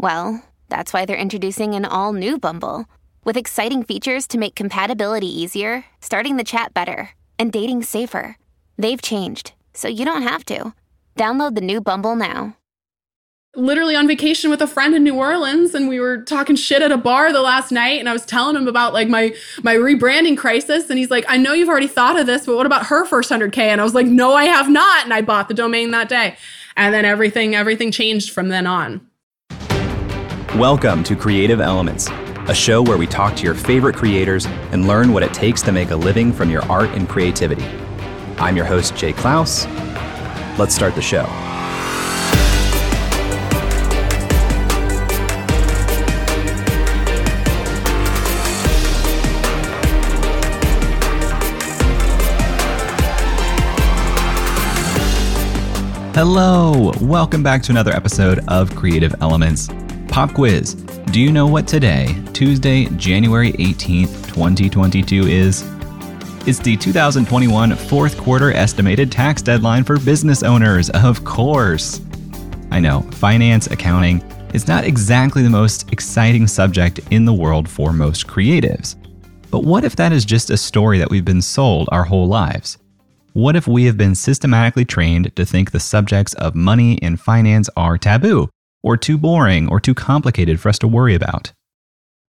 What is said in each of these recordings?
well, that's why they're introducing an all new Bumble with exciting features to make compatibility easier, starting the chat better, and dating safer. They've changed so you don't have to. Download the new Bumble now. Literally on vacation with a friend in New Orleans, and we were talking shit at a bar the last night, and I was telling him about like my my rebranding crisis, and he's like, "I know you've already thought of this, but what about her first hundred k?" And I was like, "No, I have not," and I bought the domain that day, and then everything everything changed from then on. Welcome to Creative Elements, a show where we talk to your favorite creators and learn what it takes to make a living from your art and creativity. I'm your host, Jay Clouse. Let's start the show. Hello, welcome back to another episode of Creative Elements. Pop quiz. Do you know what today, Tuesday, January 18th, 2022 is? It's the 2021 fourth quarter estimated tax deadline for business owners, of course. I know, finance, accounting is not exactly the most exciting subject in the world for most creatives. But what if that is just a story that we've been sold our whole lives? What if we have been systematically trained to think the subjects of money and finance are taboo, or too boring, or too complicated for us to worry about?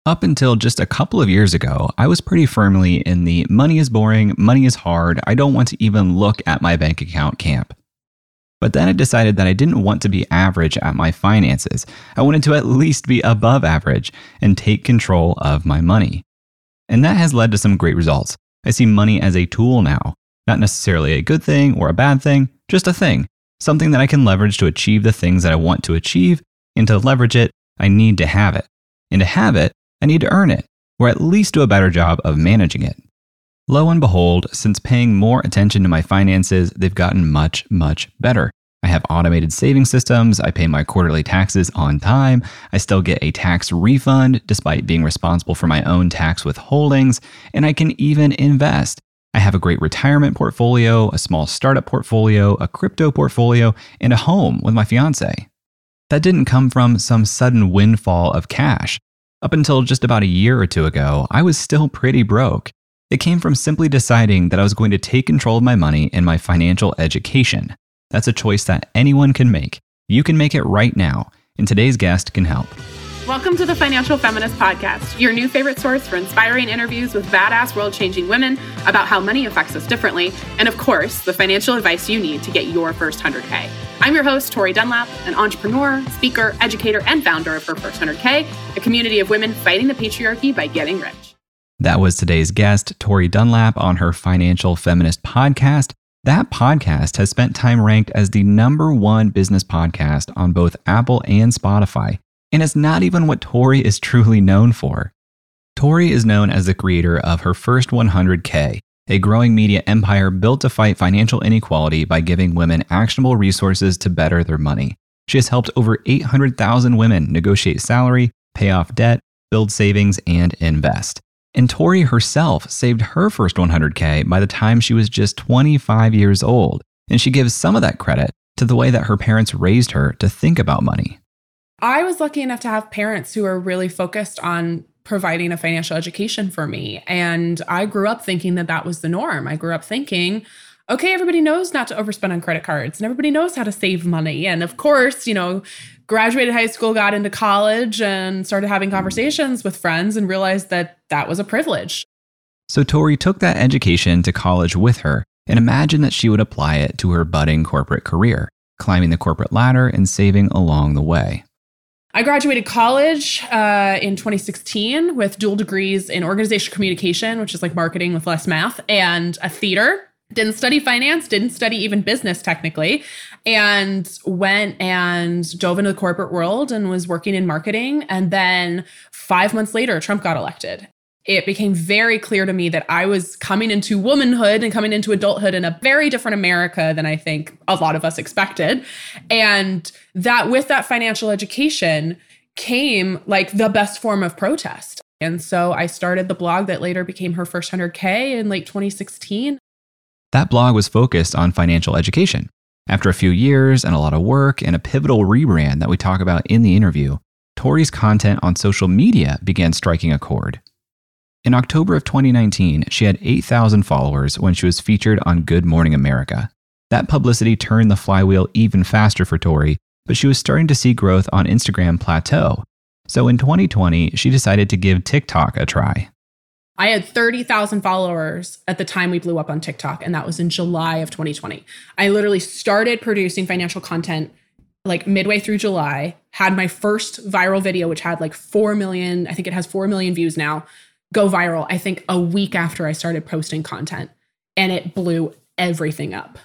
Up until just a couple of years ago, I was pretty firmly in the money is boring, money is hard, I don't want to even look at my bank account camp. But then I decided that I didn't want to be average at my finances. I wanted to at least be above average and take control of my money. And that has led to some great results. I see money as a tool now, not necessarily a good thing or a bad thing, just a thing, something that I can leverage to achieve the things that I want to achieve. And to leverage it, I need to have it. And to have it, I need to earn it, or at least do a better job of managing it. Lo and behold, since paying more attention to my finances, they've gotten much, much better. I have automated saving systems, I pay my quarterly taxes on time, I still get a tax refund despite being responsible for my own tax withholdings, and I can even invest. I have a great retirement portfolio, a small startup portfolio, a crypto portfolio, and a home with my fiance. That didn't come from some sudden windfall of cash. Up until just about a year or two ago, I was still pretty broke. It came from simply deciding that I was going to take control of my money and my financial education. That's a choice that anyone can make. You can make it right now, and today's guest can help. Welcome to the Financial Feminist Podcast, your new favorite source for inspiring interviews with badass world changing women about how money affects us differently, and of course, the financial advice you need to get your first 100K. I'm your host, Tori Dunlap, an entrepreneur, speaker, educator, and founder of Her First 100K, a community of women fighting the patriarchy by getting rich. That was today's guest, Tori Dunlap, on her Financial Feminist Podcast. That podcast has spent time ranked as the number one business podcast on both Apple and Spotify. And it's not even what Tori is truly known for. Tori is known as the creator of her first 100K, a growing media empire built to fight financial inequality by giving women actionable resources to better their money. She has helped over 800,000 women negotiate salary, pay off debt, build savings, and invest. And Tori herself saved her first 100K by the time she was just 25 years old. And she gives some of that credit to the way that her parents raised her to think about money. I was lucky enough to have parents who are really focused on providing a financial education for me. And I grew up thinking that that was the norm. I grew up thinking, okay, everybody knows not to overspend on credit cards and everybody knows how to save money. And of course, you know, graduated high school, got into college, and started having conversations with friends and realized that that was a privilege. So Tori took that education to college with her and imagined that she would apply it to her budding corporate career, climbing the corporate ladder and saving along the way. I graduated college uh, in 2016 with dual degrees in organizational communication, which is like marketing with less math, and a theater didn't study finance, didn't study even business technically, and went and dove into the corporate world and was working in marketing. And then five months later, Trump got elected. It became very clear to me that I was coming into womanhood and coming into adulthood in a very different America than I think a lot of us expected. And that with that financial education came like the best form of protest. And so I started the blog that later became her first 100K in late 2016. That blog was focused on financial education. After a few years and a lot of work and a pivotal rebrand that we talk about in the interview, Tori's content on social media began striking a chord. In October of 2019, she had 8,000 followers when she was featured on Good Morning America. That publicity turned the flywheel even faster for Tori, but she was starting to see growth on Instagram plateau. So in 2020, she decided to give TikTok a try. I had 30,000 followers at the time we blew up on TikTok, and that was in July of 2020. I literally started producing financial content like midway through July, had my first viral video, which had like 4 million, I think it has 4 million views now, go viral, I think a week after I started posting content, and it blew everything up.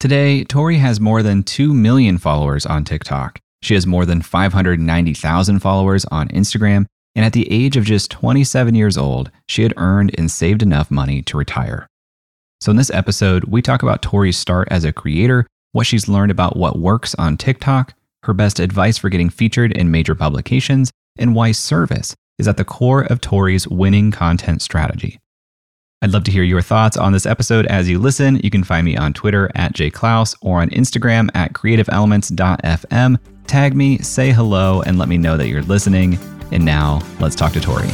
Today, Tori has more than 2 million followers on TikTok. She has more than 590,000 followers on Instagram and at the age of just 27 years old, she had earned and saved enough money to retire. So, in this episode, we talk about Tori's start as a creator, what she's learned about what works on TikTok, her best advice for getting featured in major publications, and why service is at the core of Tori's winning content strategy. I'd love to hear your thoughts on this episode as you listen. You can find me on Twitter at jayclouse or on Instagram at creativeelements.fm. Tag me, say hello, and let me know that you're listening. And now, let's talk to Tori.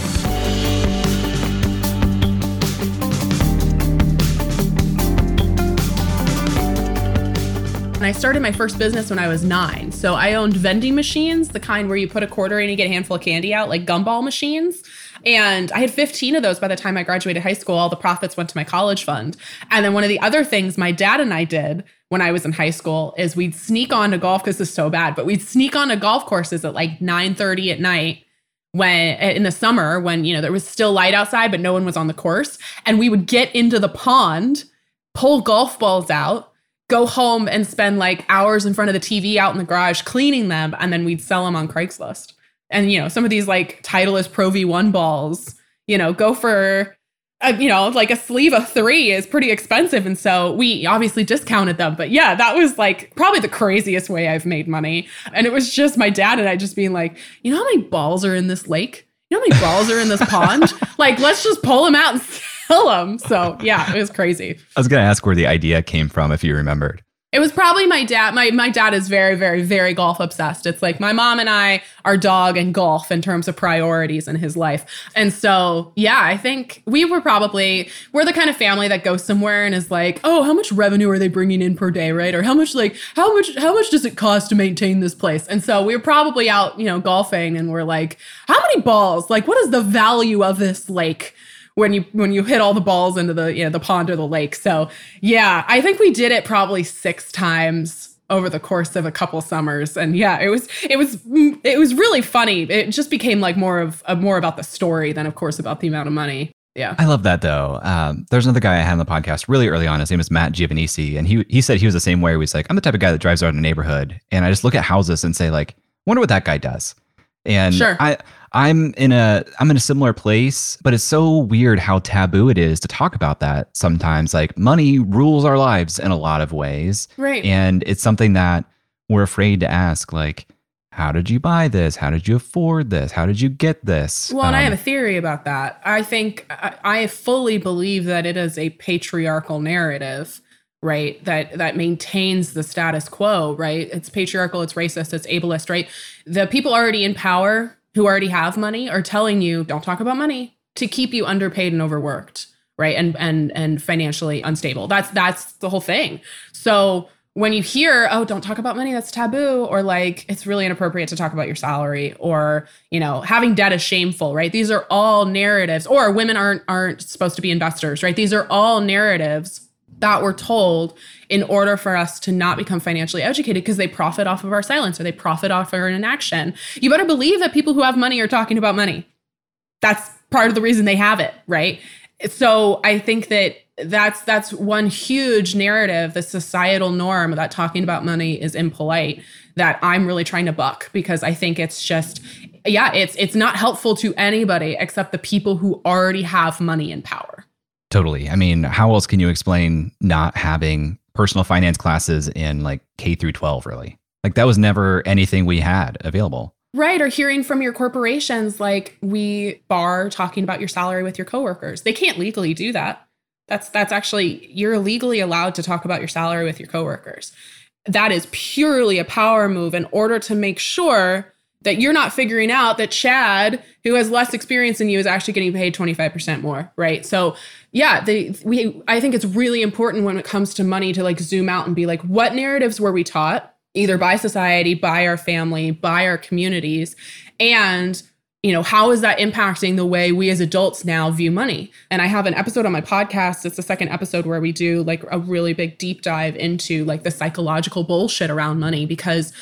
And I started my first business when I was nine. So I owned vending machines, the kind where you put a quarter in and you get a handful of candy out, like gumball machines. And I had 15 of those by the time I graduated high school. All the profits went to my college fund. And then one of the other things my dad and I did when I was in high school is we'd sneak on to golf because is so bad, but we'd sneak on to golf courses at like 9 30 at night when eh, in the summer when you know there was still light outside but no one was on the course and we would get into the pond pull golf balls out go home and spend like hours in front of the TV out in the garage cleaning them and then we'd sell them on Craigslist and you know some of these like Titleist Pro V1 balls you know go for uh, you know, like a sleeve of three is pretty expensive. And so we obviously discounted them. But yeah, that was like probably the craziest way I've made money. And it was just my dad and I just being like, you know how many balls are in this lake? You know how many balls are in this pond? Like, let's just pull them out and sell them. So yeah, it was crazy. I was going to ask where the idea came from, if you remembered. It was probably my dad. My my dad is very, very, very golf obsessed. It's like my mom and I are dog and golf in terms of priorities in his life. And so, yeah, I think we were probably we're the kind of family that goes somewhere and is like, oh, how much revenue are they bringing in per day, right? Or how much like how much how much does it cost to maintain this place? And so we were probably out, you know, golfing, and we're like, how many balls? Like, what is the value of this lake? When you when you hit all the balls into the you know the pond or the lake. So yeah, I think we did it probably six times over the course of a couple summers and yeah it was it was it was really funny it just became like more of a, more about the story than of course about the amount of money yeah. I love that though. Um, there's another guy I had on the podcast really early on. His name is Matt Giovanisi. And he he said he was the same way. He was like, I'm the type of guy that drives around a neighborhood and I just look at houses and say, like, wonder what that guy does. And sure. I I'm in a I'm in a similar place, but it's so weird how taboo it is to talk about that sometimes. Like money rules our lives in a lot of ways. Right. And it's something that we're afraid to ask like how did you buy this? How did you afford this? How did you get this? Well, um, and I have um, a theory about that. I think I, I fully believe that it is a patriarchal narrative right that that maintains the status quo right it's patriarchal it's racist it's ableist right the people already in power who already have money are telling you don't talk about money to keep you underpaid and overworked right? And and and financially unstable. That's that's the whole thing. So when you hear, oh, don't talk about money, that's taboo, or like it's really inappropriate to talk about your salary, or you know, having debt is shameful, right? These are all narratives, or women aren't aren't supposed to be investors, right? These are all narratives that we're told in order for us to not become financially educated because they profit off of our silence or they profit off of our inaction. You better believe that people who have money are talking about money. That's part of the reason they have it, right? So I think that that's that's one huge narrative the societal norm that talking about money is impolite that i'm really trying to buck because i think it's just yeah it's it's not helpful to anybody except the people who already have money and power totally i mean how else can you explain not having personal finance classes in like k through 12 really like that was never anything we had available Right. Or hearing from your corporations, like we bar talking about your salary with your coworkers. They can't legally do that. That's that's actually you're legally allowed to talk about your salary with your coworkers. That is purely a power move in order to make sure that you're not figuring out that Chad, who has less experience than you, is actually getting paid 25% more, right? So, yeah, they we I think it's really important when it comes to money to like zoom out and be like, what narratives were we taught, either by society, by our family, by our communities, and you know, how is that impacting the way we as adults now view money? And I have an episode on my podcast. It's the second episode where we do like a really big deep dive into like the psychological bullshit around money because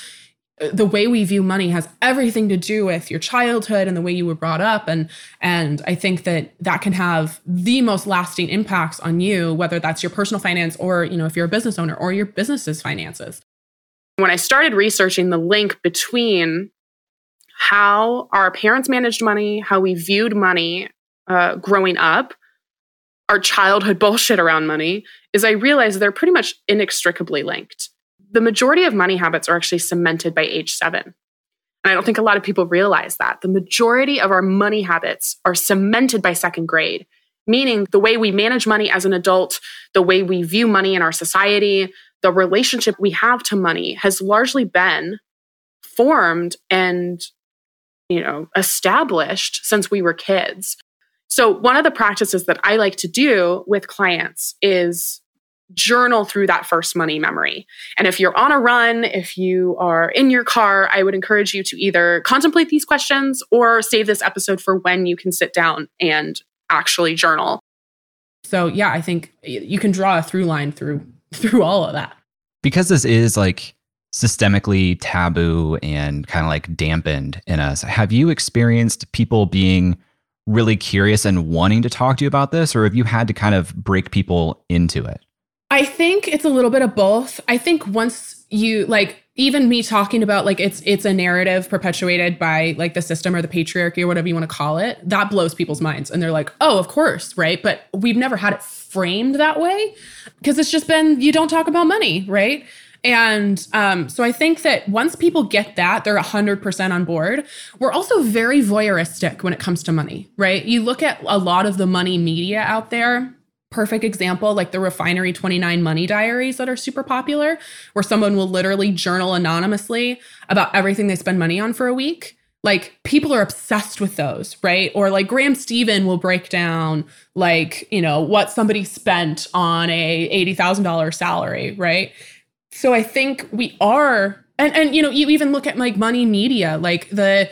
the way we view money has everything to do with your childhood and the way you were brought up and and I think that that can have the most lasting impacts on you whether that's your personal finance or you know if you're a business owner or your business's finances. When I started researching the link between how our parents managed money, how we viewed money uh, growing up, our childhood bullshit around money, is I realized they're pretty much inextricably linked. The majority of money habits are actually cemented by age seven. And I don't think a lot of people realize that. The majority of our money habits are cemented by second grade, meaning the way we manage money as an adult, the way we view money in our society, the relationship we have to money has largely been formed and you know, established since we were kids. So, one of the practices that I like to do with clients is journal through that first money memory. And if you're on a run, if you are in your car, I would encourage you to either contemplate these questions or save this episode for when you can sit down and actually journal. So, yeah, I think you can draw a through line through through all of that. Because this is like systemically taboo and kind of like dampened in us. Have you experienced people being really curious and wanting to talk to you about this, or have you had to kind of break people into it? I think it's a little bit of both. I think once you like even me talking about like it's it's a narrative perpetuated by like the system or the patriarchy or whatever you want to call it, that blows people's minds and they're like, "Oh, of course, right?" But we've never had it framed that way because it's just been you don't talk about money, right? And um, so I think that once people get that, they're 100% on board. We're also very voyeuristic when it comes to money, right? You look at a lot of the money media out there. Perfect example, like the Refinery 29 Money Diaries that are super popular, where someone will literally journal anonymously about everything they spend money on for a week like people are obsessed with those, right? Or like Graham Stephan will break down like, you know, what somebody spent on a $80,000 salary, right? so I think we are, and and you know, you even look at like money media, like the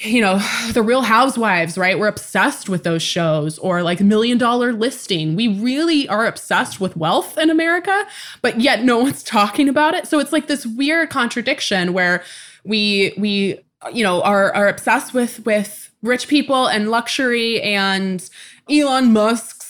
you know, the real housewives, right? We're obsessed with those shows or like million dollar listing. We really are obsessed with wealth in America, but yet no one's talking about it. So it's like this weird contradiction where we we you know are are obsessed with with rich people and luxury and Elon Musk's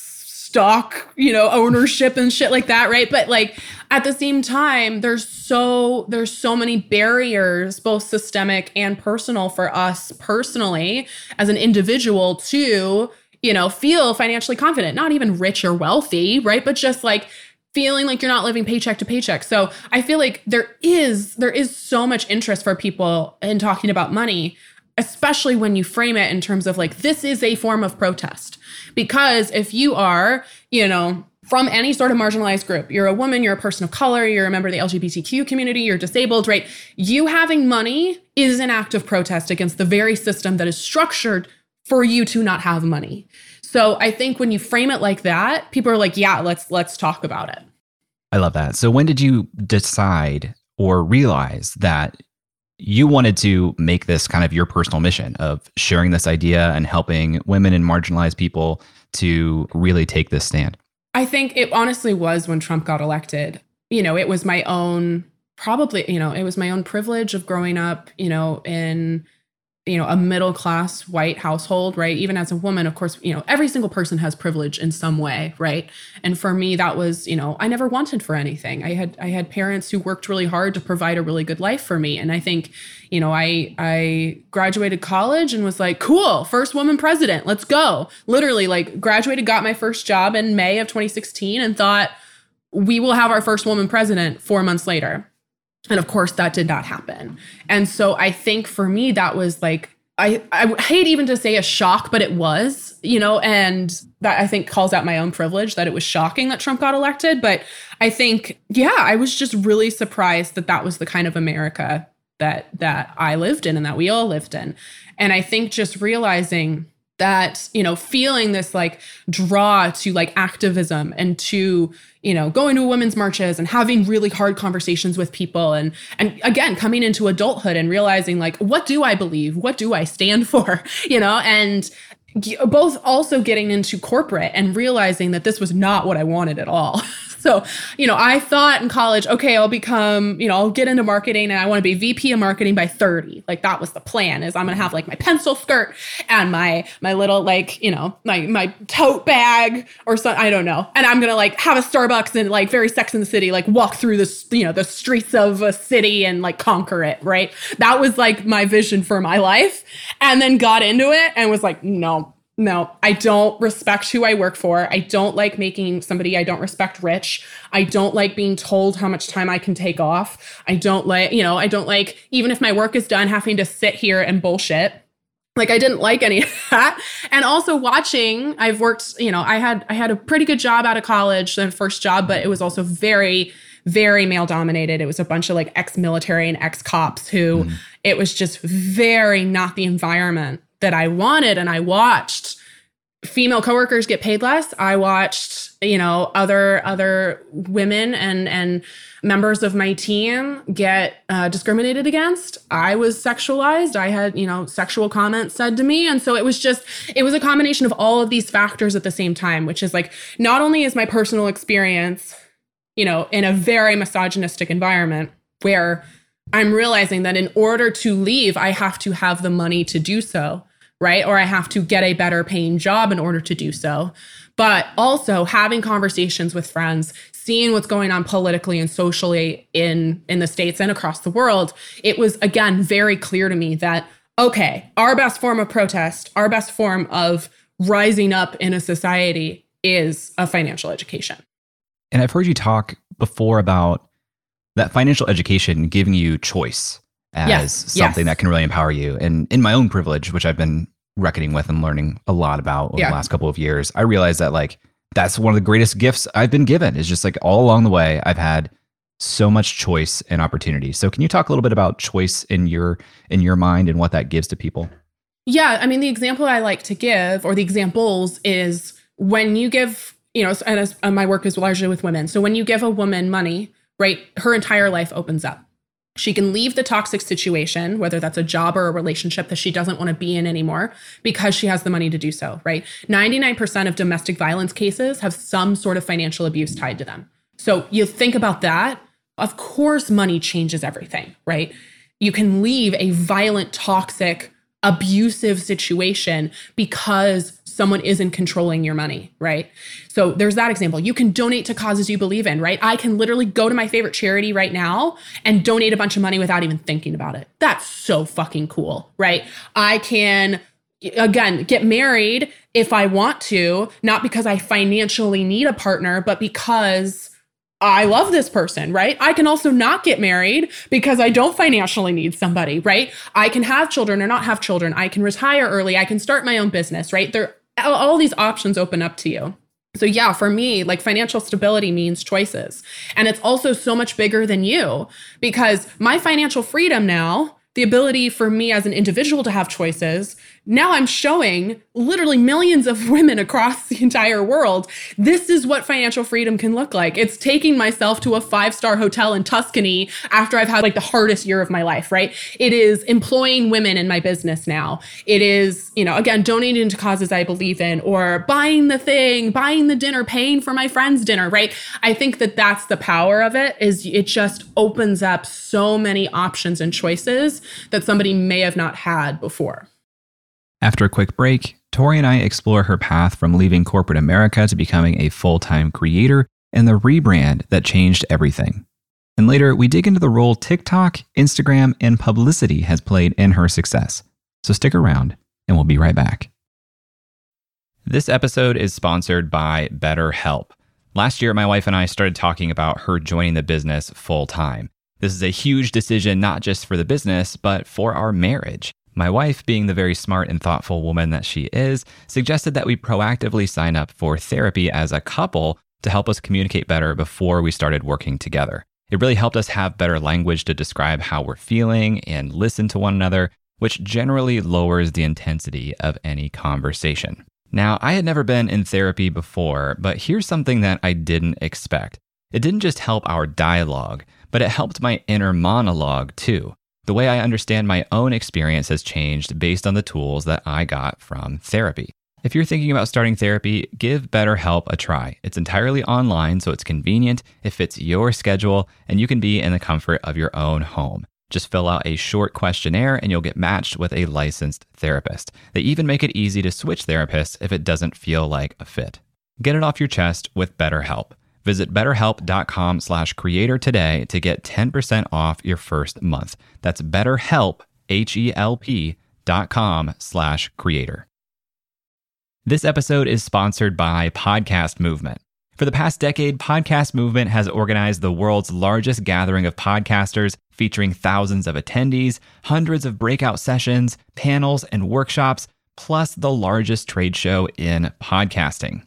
stock, you know, ownership and shit like that, right? But like at the same time there's so there's so many barriers both systemic and personal for us personally as an individual to you know feel financially confident not even rich or wealthy right? But just like feeling like you're not living paycheck to paycheck. So i feel like there is there is so much interest for people in talking about money especially when you frame it in terms of like this is a form of protest. Because if you are you know from any sort of marginalized group. You're a woman, you're a person of color, you're a member of the LGBTQ community, you're disabled, right? You having money is an act of protest against the very system that is structured for you to not have money. So I think when you frame it like that, people are like, yeah, let's let's talk about it. I love that. So when did you decide or realize that you wanted to make this kind of your personal mission of sharing this idea and helping women and marginalized people to really take this stand? I think it honestly was when Trump got elected. You know, it was my own probably, you know, it was my own privilege of growing up, you know, in you know a middle class white household right? Even as a woman of course you know every single person has privilege in some way right? And for me that was you know i never wanted for anything. I had i had parents who worked really hard to provide a really good life for me. And i think you know i i graduated college and was like cool first woman president let's go. Literally like graduated got my first job in may of 2016 and thought we will have our first woman president 4 months later and of course, that did not happen. And so I think for me, that was like, I, I hate even to say a shock, but it was, you know, and that I think calls out my own privilege that it was shocking that Trump got elected. But I think, yeah, I was just really surprised that that was the kind of America that that I lived in and that we all lived in. And I think just realizing that you know feeling this like draw to like activism and to you know going to women's marches and having really hard conversations with people and and again coming into adulthood and realizing like what do i believe? What do i stand for? You know and both also getting into corporate and realizing that this was not what i wanted at all so, you know, I thought in college, okay, I'll become, you know, I'll get into marketing and I want to be VP of marketing by 30. Like that was the plan is I'm going to have like my pencil skirt and my my little like, you know, my my tote bag or something, I don't know. And I'm going to like have a Starbucks and like very sex in the city, like walk through the, you know, the streets of a city and like conquer it, right? That was like my vision for my life. And then got into it and was like, no, no, I don't respect who I work for. I don't like making somebody I don't respect rich. I don't like being told how much time I can take off. I don't like, you know, I don't like, even if my work is done, having to sit here and bullshit. Like I didn't like any of that. And also watching, I've worked, you know, I had I had a pretty good job out of college, the first job, but it was also very very male dominated. It was a bunch of like ex-military and ex-cops who mm. it was just very not the environment that I wanted. And I watched female coworkers get paid less. I watched, you know, other other women and and members of my team get uh, discriminated against. I was sexualized. I had, you know, sexual comments said to me, and so it was just it was a combination of all of these factors at the same time, which is like not only is my personal experience, you know, in a very misogynistic environment where I'm realizing that in order to leave, I have to have the money to do so right? Or I have to get a better paying job in order to do so. But also having conversations with friends, seeing what's going on politically and socially in in the states and across the world, it was again very clear to me that okay, our best form of protest, our best form of rising up in a society is a financial education. And I've heard you talk before about that financial education giving you choice as yes, something yes. that can really empower you. And in my own privilege, which I've been reckoning with and learning a lot about over yeah. the last couple of years, I realized that like that's one of the greatest gifts I've been given is just like all along the way, I've had so much choice and opportunity. So can you talk a little bit about choice in your in your mind and what that gives to people? Yeah, I mean the example I like to give or the examples is when you give, you know, and as, my work is largely with women. So when you give a woman money, right, her entire life opens up she can leave the toxic situation, whether that's a job or a relationship that she doesn't want to be in anymore, because she has the money to do so, right? 99% of domestic violence cases have some sort of financial abuse tied to them. So you think about that. Of course, money changes everything, right? You can leave a violent, toxic, abusive situation because someone isn't controlling your money, right? So there's that example. You can donate to causes you believe in, right? I can literally go to my favorite charity right now and donate a bunch of money without even thinking about it. That's so fucking cool, right? I can again get married if I want to, not because I financially need a partner, but because I love this person, right? I can also not get married because I don't financially need somebody, right? I can have children or not have children. I can retire early. I can start my own business, right? There all these options open up to you. So, yeah, for me, like financial stability means choices. And it's also so much bigger than you because my financial freedom now the ability for me as an individual to have choices. Now I'm showing literally millions of women across the entire world this is what financial freedom can look like. It's taking myself to a five star hotel in Tuscany after I've had like the hardest year of my life, right? It is employing women in my business now. It is, you know, again, donating to causes I believe in or buying the thing, buying the dinner, paying for my friend's dinner, right? I think that that's the power of it is it just opens up so many options and choices that somebody may have not had before. After a quick break, Tori and I explore her path from leaving corporate America to becoming a full time creator and the rebrand that changed everything. And later, we dig into the role TikTok, Instagram, and publicity has played in her success. So stick around, and we'll be right back. This episode is sponsored by BetterHelp. Last year, my wife and I started talking about her joining the business full time. This is a huge decision, not just for the business, but for our marriage. My wife, being the very smart and thoughtful woman that she is, suggested that we proactively sign up for therapy as a couple to help us communicate better before we started working together. It really helped us have better language to describe how we're feeling and listen to one another, which generally lowers the intensity of any conversation. Now, I had never been in therapy before, but here's something that I didn't expect. It didn't just help our dialogue, but it helped my inner monologue too. The way I understand my own experience has changed based on the tools that I got from therapy. If you're thinking about starting therapy, give BetterHelp a try. It's entirely online, so it's convenient, it fits your schedule, and you can be in the comfort of your own home. Just fill out a short questionnaire and you'll get matched with a licensed therapist. They even make it easy to switch therapists if it doesn't feel like a fit. Get it off your chest with BetterHelp. Visit betterhelp.com slash creator today to get 10% off your first month. That's betterhelp, H-E-L-P dot com slash creator. This episode is sponsored by Podcast Movement. For the past decade, Podcast Movement has organized the world's largest gathering of podcasters featuring thousands of attendees, hundreds of breakout sessions, panels, and workshops, plus the largest trade show in podcasting.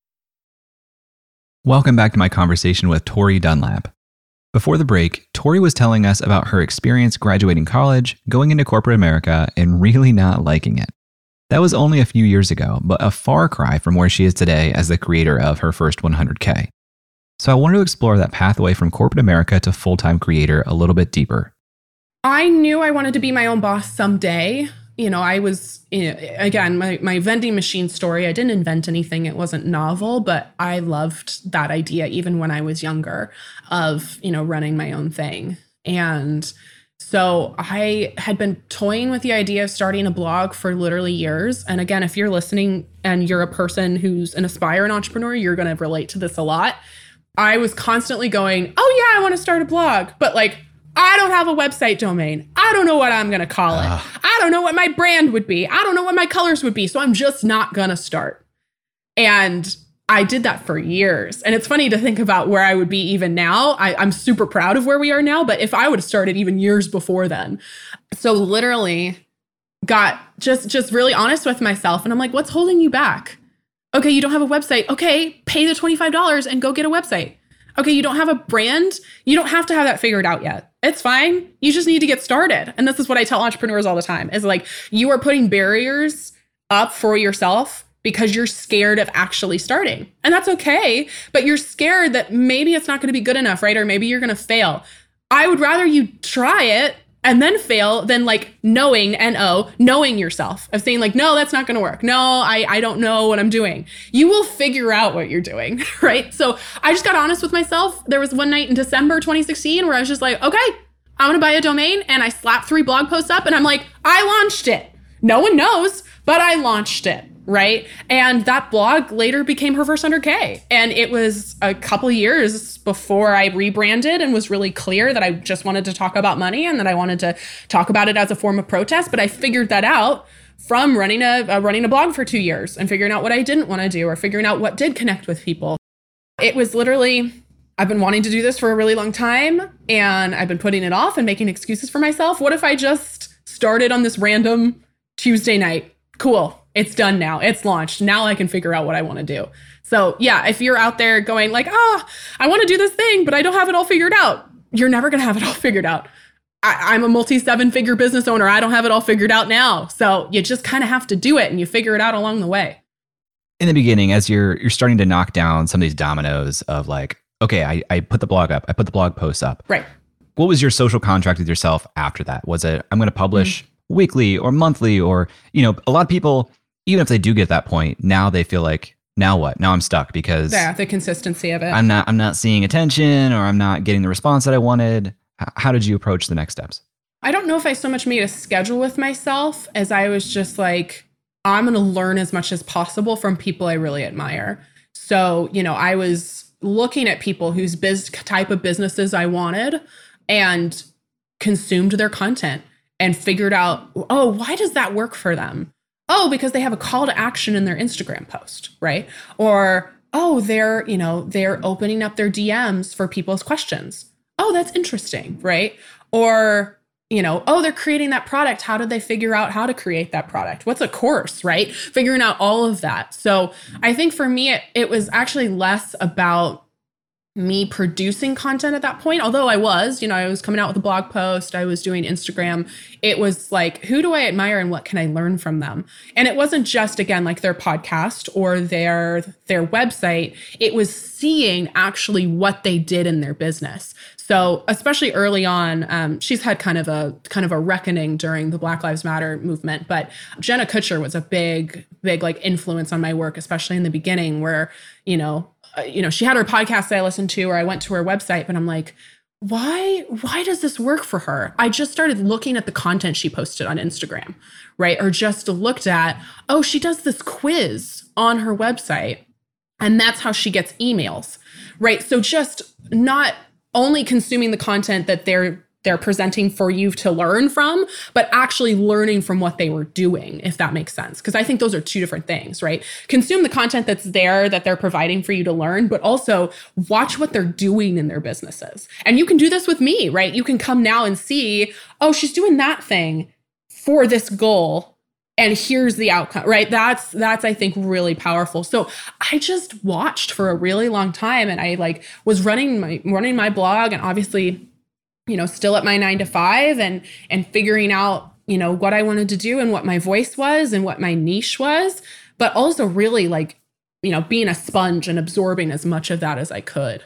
Welcome back to my conversation with Tori Dunlap. Before the break, Tori was telling us about her experience graduating college, going into corporate America, and really not liking it. That was only a few years ago, but a far cry from where she is today as the creator of her first 100K. So I wanted to explore that pathway from corporate America to full time creator a little bit deeper. I knew I wanted to be my own boss someday you know, I was again my my vending machine story. I didn't invent anything; it wasn't novel, but I loved that idea even when I was younger of you know running my own thing. And so I had been toying with the idea of starting a blog for literally years. And again, if you're listening and you're a person who's an aspiring entrepreneur, you're going to relate to this a lot. I was constantly going, "Oh yeah, I want to start a blog," but like I don't have a website domain. I don't know what I'm going to call it. Uh, I don't know what my brand would be. I don't know what my colors would be. So I'm just not going to start. And I did that for years. And it's funny to think about where I would be even now. I, am super proud of where we are now, but if I would have started even years before then. So literally got just just really honest with myself. And I'm like, what's holding you back? Okay, you don't have a website. Okay, pay the $25 and go get a website. Okay, you don't have a brand. You don't have to have that figured out yet It's fine. You just need to get started. And this is what I tell entrepreneurs all the time is like, you are putting barriers up for yourself because you're scared of actually starting. And that's okay, but you're scared that maybe it's not going to be good enough, right? Or maybe you're going to fail. I would rather you try it and then fail than like knowing no knowing yourself of saying like no that's not going to work. No I, I don't know what i'm doing. You will figure out what you're doing right? So i just got honest with myself. There was one night in december 2016 where i was just like okay i'm going to buy a domain and i slapped three blog posts up and i'm like i launched it. No one knows but i launched it right? And that blog later became her first 100K. And it was a couple years before I rebranded and was really clear that I just wanted to talk about money and that I wanted to talk about it as a form of protest. But I figured that out from running a running a blog for two years and figuring out what I didn't want to do or figuring out what did connect with people. It was literally I've been wanting to do this for a really long time and I've been putting it off and making excuses for myself. What if I just started on this random Tuesday night? Cool it's done now. It's launched. Now I can figure out what I want to do. So, yeah, if you're out there going like, "Oh, I want to do this thing, but I don't have it all figured out." You're never going to have it all figured out. I, am a multi seven figure business owner. I don't have it all figured out now. So, you just kind of have to do it and you figure it out along the way. In the beginning, as you're you're starting to knock down some of these dominoes of like, okay, I, I put the blog up, I put the blog post up. Right. What was your social contract with yourself after that? Was it I'm going to publish mm-hmm. weekly or monthly or you know, a lot of people even if they do get that point, now they feel like now what? Now I'm stuck because yeah, the consistency of it. I'm not I'm not seeing attention or I'm not getting the response that I wanted. How did you approach the next steps? I don't know if I so much made a schedule with myself as I was just like I'm going to learn as much as possible from people I really admire. So, you know, I was looking at people whose biz type of businesses I wanted and consumed their content and figured out, oh, why does that work for them? Oh, because they have a call to action in their Instagram post, right? Or, oh, they're, you know, they're opening up their DMs for people's questions. Oh, that's interesting, right? Or, you know, oh, they're creating that product. How did they figure out how to create that product? What's a course, right? Figuring out all of that. So I think for me, it, it was actually less about me producing content at that point although i was you know i was coming out with a blog post i was doing instagram it was like who do i admire and what can i learn from them? And it wasn't just again like their podcast or their their website it was seeing actually what they did in their business. So especially early on um, she's had kind of a kind of a reckoning during the black lives matter movement but jenna kutcher was a big big like influence on my work especially in the beginning where you know Uh, you know, she had her podcast that I listened to, or I went to her website, but I'm like, why why does this work for her? I just started looking at the content she posted on instagram right? Or just looked at oh she does this quiz on her website and that's how she gets emails right? So just not only consuming the content that they're they're presenting for you to learn from, but actually learning from what they were doing, if that makes sense. Because I think those are two different things, right? Consume the content that's there that they're providing for you to learn, but also watch what they're doing in their businesses. And you can do this with me, right? You can come now and see, oh, she's doing that thing for this goal and here's the outcome right that's that's i think really powerful so i just watched for a really long time and i like was running my running my blog and obviously you know, still at my nine to five and and figuring out, you know, what I wanted to do and what my voice was and what my niche was, but also really like, you know, being a sponge and absorbing as much of that as I could.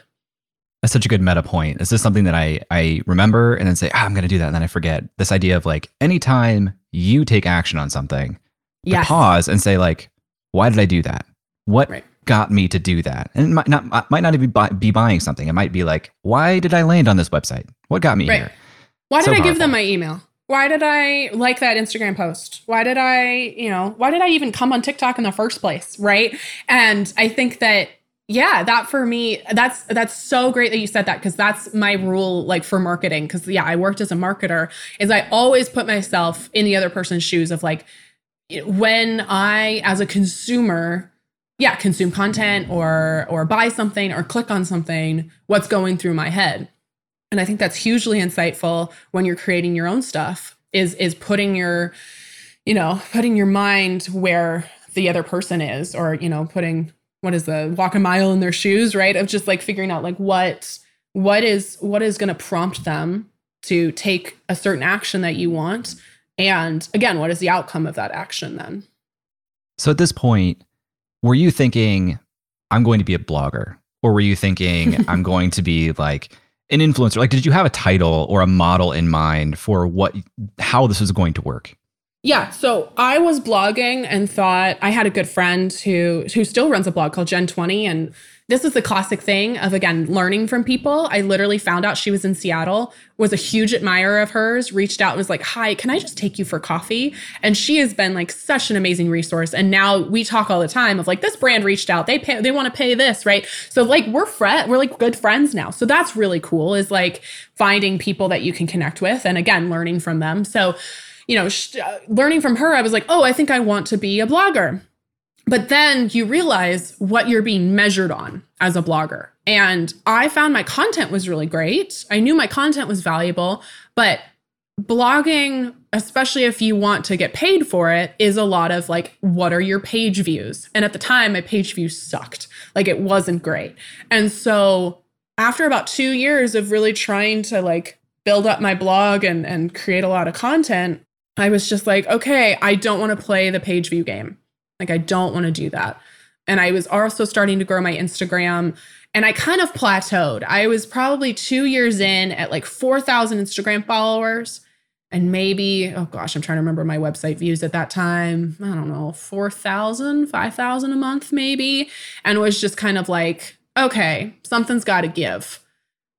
That's such a good meta point. Is this something that I I remember and then say, ah, I'm gonna do that, and then I forget. This idea of like anytime you take action on something, yes. pause and say, like, why did I do that? What right got me to do that? And it might not might not even buy, be buying something. It might be like, why did I land on this website? What got me right. here? Why did so I powerful. give them my email? Why did I like that Instagram post? Why did I, you know, why did I even come on TikTok in the first place, right? And I think that yeah, that for me, that's that's so great that you said that because that's my rule like for marketing because yeah, I worked as a marketer is I always put myself in the other person's shoes of like when I as a consumer yeah, consume content or or buy something or click on something, what's going through my head. And I think that's hugely insightful when you're creating your own stuff is is putting your you know, putting your mind where the other person is or you know, putting what is the walk a mile in their shoes, right? Of just like figuring out like what what is what is going to prompt them to take a certain action that you want. And again, what is the outcome of that action then? So at this point, were you thinking, I'm going to be a blogger? Or were you thinking, I'm going to be like an influencer? Like, did you have a title or a model in mind for what, how this was going to work? Yeah, so I was blogging and thought I had a good friend who who still runs a blog called Gen 20 and this is the classic thing of again learning from people. I literally found out she was in Seattle, was a huge admirer of hers, reached out, was like, "Hi, can I just take you for coffee?" And she has been like such an amazing resource. And now we talk all the time of like this brand reached out, they pay, they want to pay this, right? So like we're friend, we're like good friends now. So that's really cool. Is like finding people that you can connect with, and again learning from them. So you know, sh- uh, learning from her, I was like, oh, I think I want to be a blogger. But then you realize what you're being measured on as a blogger. And I found my content was really great. I knew my content was valuable, but blogging, especially if you want to get paid for it, is a lot of like, what are your page views? And at the time, my page views sucked. Like, it wasn't great. And so, after about two years of really trying to like build up my blog and, and create a lot of content, I was just like, okay, I don't want to play the page view game. Like, I don't want to do that. And I was also starting to grow my Instagram and I kind of plateaued. I was probably two years in at like 4,000 Instagram followers and maybe, oh gosh, I'm trying to remember my website views at that time. I don't know, 4,000, 5,000 a month maybe. And was just kind of like, okay, something's got to give.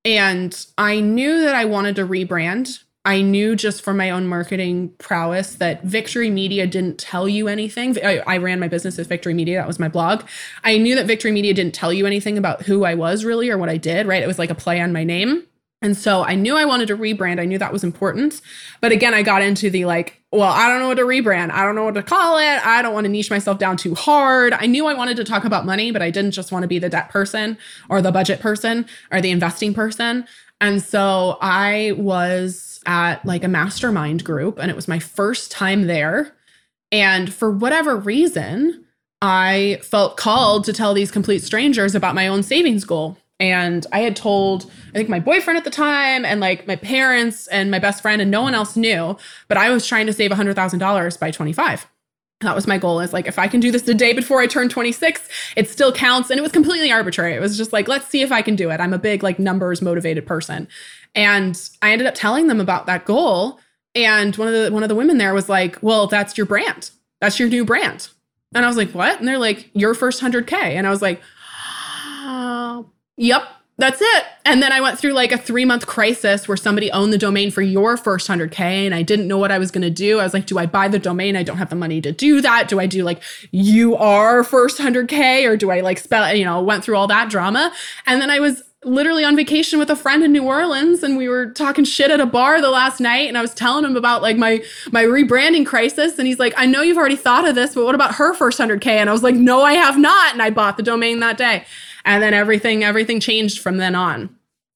And I knew that I wanted to rebrand I knew just from my own marketing prowess that Victory Media didn't tell you anything. I, I, ran my business as Victory Media, that was my blog. I knew that Victory Media didn't tell you anything about who I was really or what I did, right? It was like a play on my name. And so I knew I wanted to rebrand. I knew that was important. But again, I got into the like, well, I don't know what to rebrand. I don't know what to call it. I don't want to niche myself down too hard. I knew I wanted to talk about money, but I didn't just want to be the debt person or the budget person or the investing person. And so I was at like a mastermind group and it was my first time there. And for whatever reason, I felt called to tell these complete strangers about my own savings goal. And I had told, I think my boyfriend at the time and like my parents and my best friend, and no one else knew, but I was trying to save $100,000 by 25 that was my goal is like if i can do this the day before i turn 26 it still counts. And it was completely arbitrary. It was just like let's see if i can do it. I'm a big like numbers motivated person. And i ended up telling them about that goal. And one of the one of the women there was like well that's your brand. That's your new brand. And i was like what? And they're like your first 100k and i was like oh, yep that's it. And then I went through like a three month crisis where somebody owned the domain for your first 100K and I didn't know what I was going to do. I was like, do I buy the domain? I don't have the money to do that. Do I do like you are first 100K or do I like spell, you know, went through all that drama. And then I was literally on vacation with a friend in New Orleans and we were talking shit at a bar the last night and I was telling him about like my my rebranding crisis and he's like I know you've already thought of this but what about her first 100k and I was like no I have not and I bought the domain that day and then everything everything changed from then on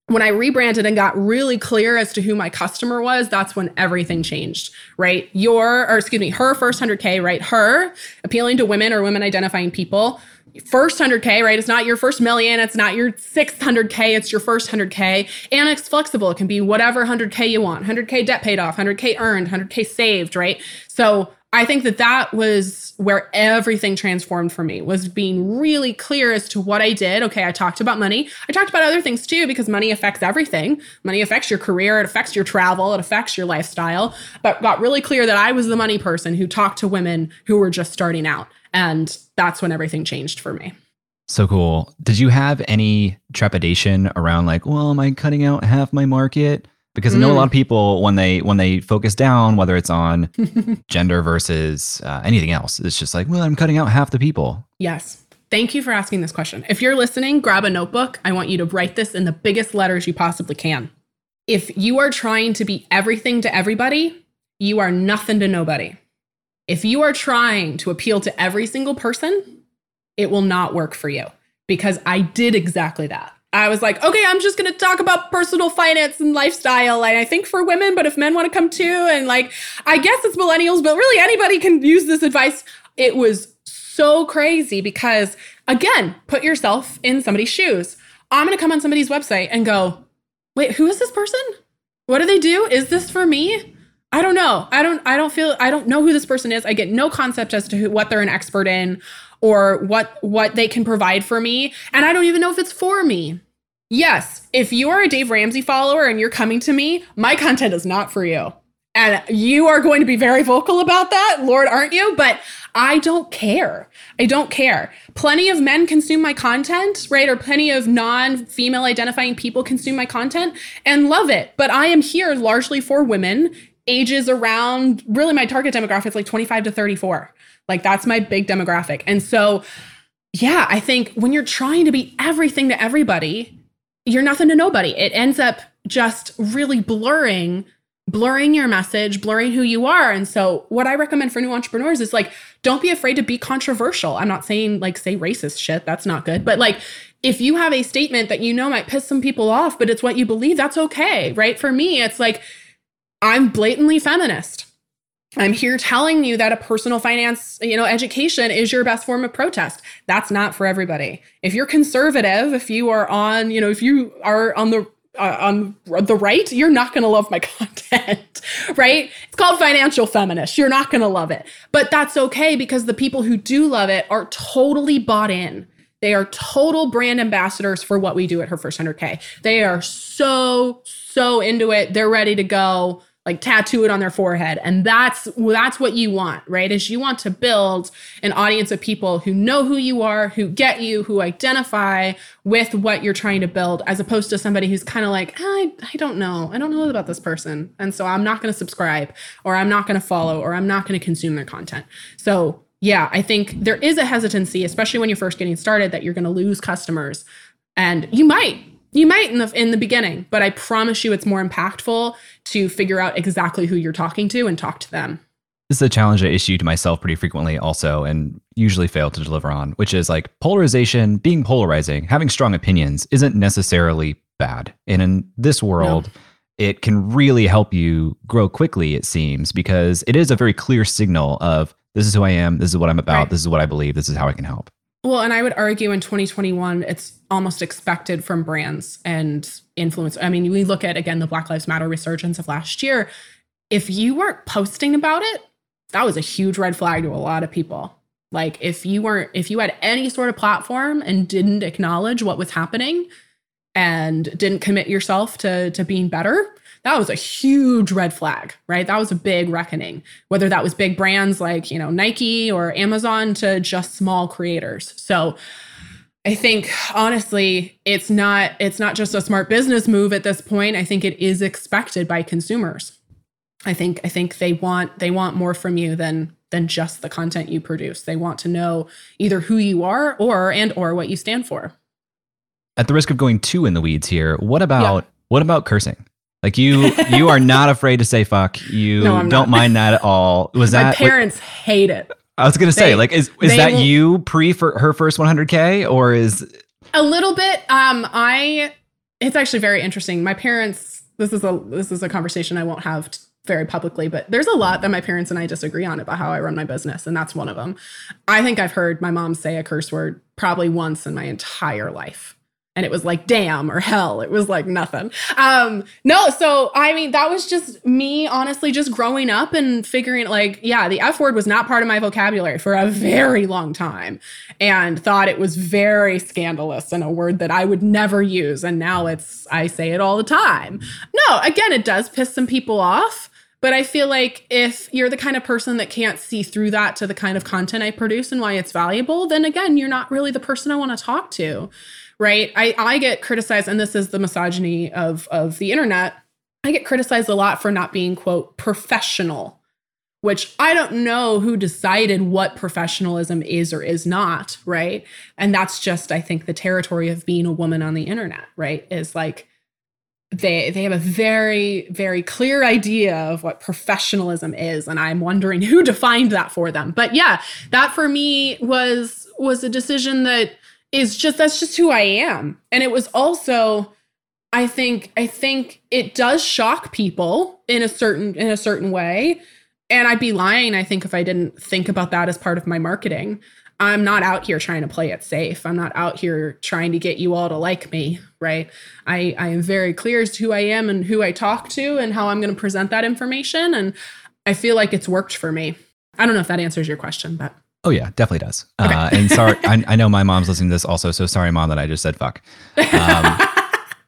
when I rebranded and got really clear as to who my customer was, that's when everything changed, right? Your, or excuse me, her first 100K, right? Her appealing to women or women identifying people. First 100K, right? It's not your first million. It's not your sixth 100K. It's your first 100K. And it's flexible. It can be whatever 100K you want 100K debt paid off, 100K earned, 100K saved, right? So I think that that was where everything transformed for me was being really clear as to what I did. Okay, I talked about money. I talked about other things too because money affects everything. Money affects your career, it affects your travel, it affects your lifestyle. But got really clear that I was the money person who talked to women who were just starting out. And that's when everything changed for me. So cool. Did you have any trepidation around like, well, am I cutting out half my market? Because mm. I know a lot of mm. people when they when they focus down, whether it's on gender versus uh, anything else, it's just like, well, I'm cutting out half the people. Yes. Thank you for asking this question. If you're listening, grab a notebook. I want you to write this in the biggest letters you possibly can. If you are trying to be everything to everybody, you are nothing to nobody. If you are trying to appeal to every single person, it will not work for you because I did exactly that. I was like, okay, I'm just going to talk about personal finance and lifestyle. And I think for women, but if men want to come too, and like, I guess it's millennials, but really anybody can use this advice. It was so crazy because, again, put yourself in somebody's shoes. I'm going to come on somebody's website and go, wait, who is this person? What do they do? Is this for me? I don't know. I don't I don't feel I don't know who this person is. I get no concept as to who, what they're an expert in or what what they can provide for me, and I don't even know if it's for me. Yes, if you are a Dave Ramsey follower and you're coming to me, my content is not for you. And you are going to be very vocal about that, Lord, aren't you? But I don't care. I don't care. Plenty of men consume my content, right? Or plenty of non female identifying people consume my content and love it. But I am here largely for women, ages around really my target demographic is like 25 to 34. Like that's my big demographic. And so, yeah, I think when you're trying to be everything to everybody, you're nothing to nobody. It ends up just really blurring blurring your message, blurring who you are. And so, what I recommend for new entrepreneurs is like, don't be afraid to be controversial. I'm not saying like say racist shit, that's not good. But like, if you have a statement that you know might piss some people off, but it's what you believe, that's okay. Right. For me, it's like, I'm blatantly feminist. I'm here telling you that a personal finance, you know, education is your best form of protest. That's not for everybody. If you're conservative, if you are on, you know, if you are on the uh, on the right, you're not going to love my content, right? It's called financial feminist. You're not going to love it. But that's okay because the people who do love it are totally bought in. They are total brand ambassadors for what we do at Her First 100K. They are so, so into it. They're ready to go like tattoo it on their forehead. And that's that's what you want right? Is you want to build an audience of people who know who you are who get you who identify with what you're trying to build as opposed to somebody who's kind of like ah, I, I don't know. I don't know about this person. And so i'm not going to subscribe or i'm not going to follow or i'm not going to consume their content. So yeah i think there is a hesitancy especially when you're first getting started that you're going to lose customers. And you might you might in the in the beginning, but I promise you it's more impactful to figure out exactly who you're talking to and talk to them. This is a challenge I issue to myself pretty frequently also and usually fail to deliver on, which is like polarization, being polarizing, having strong opinions isn't necessarily bad. And in this world, no. it can really help you grow quickly, it seems, because it is a very clear signal of this is who I am, this is what I'm about, right. this is what I believe, this is how I can help. Well, and I would argue in 2021, it's almost expected from brands and influence. I mean, we look at again the Black Lives Matter resurgence of last year. If you weren't posting about it, that was a huge red flag to a lot of people. Like if you weren't, if you had any sort of platform and didn't acknowledge what was happening and didn't commit yourself to to being better, that was a huge red flag, right? That was a big reckoning, whether that was big brands like, you know, Nike or Amazon to just small creators. So I think honestly, it's not it's not just a smart business move at this point. I think it is expected by consumers. I think I think they want they want more from you than than just the content you produce. They want to know either who you are or and or what you stand for. At the risk of going too in the weeds here, what about yeah. what about cursing? Like you, you are not afraid to say fuck. You no, don't not. mind that at all. Was that My that parents like, hate it? I was gonna say, they, like, is is that will, you pre for her first 100k or is a little bit? Um, I. It's actually very interesting. My parents. This is a this is a conversation I won't have. T- very publicly, but there's a lot that my parents and I disagree on about how I run my business, and that's one of them. I think I've heard my mom say a curse word probably once in my entire life and it was like damn or hell it was like nothing. Um no so i mean that was just me honestly just growing up and figuring like yeah the f word was not part of my vocabulary for a very long time and thought it was very scandalous and a word that i would never use and now it's i say it all the time. No again it does piss some people off but I feel like if you're the kind of person that can't see through that to the kind of content I produce and why it's valuable, then again, you're not really the person I want to talk to right? I, I get criticized, and this is the misogyny of, of the internet. I get criticized a lot for not being, quote, professional, which I don't know who decided what professionalism is or is not, right? And that's just, I think, the territory of being a woman on the internet, right? Is like, they they have a very very clear idea of what professionalism is and i'm wondering who defined that for them but yeah that for me was was a decision that is just that's just who I am. And it was also I think I think it does shock people in a certain in a certain way. And I'd be lying, I think, if I didn't think about that as part of my marketing. I'm not out here trying to play it safe. I'm not out here trying to get you all to like me, right? I, I am very clear as to who I am and who I talk to and how I'm going to present that information. And I feel like it's worked for me. I don't know if that answers your question, but. Oh yeah, definitely does. Okay. Uh, and sorry, I, I know my mom's listening to this also, so sorry, mom, that I just said fuck. Um,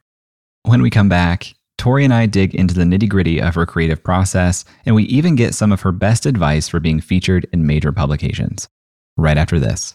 when we come back, Tori and I dig into the nitty gritty of her creative process, and we even get some of her best advice for being featured in major publications. Right after this.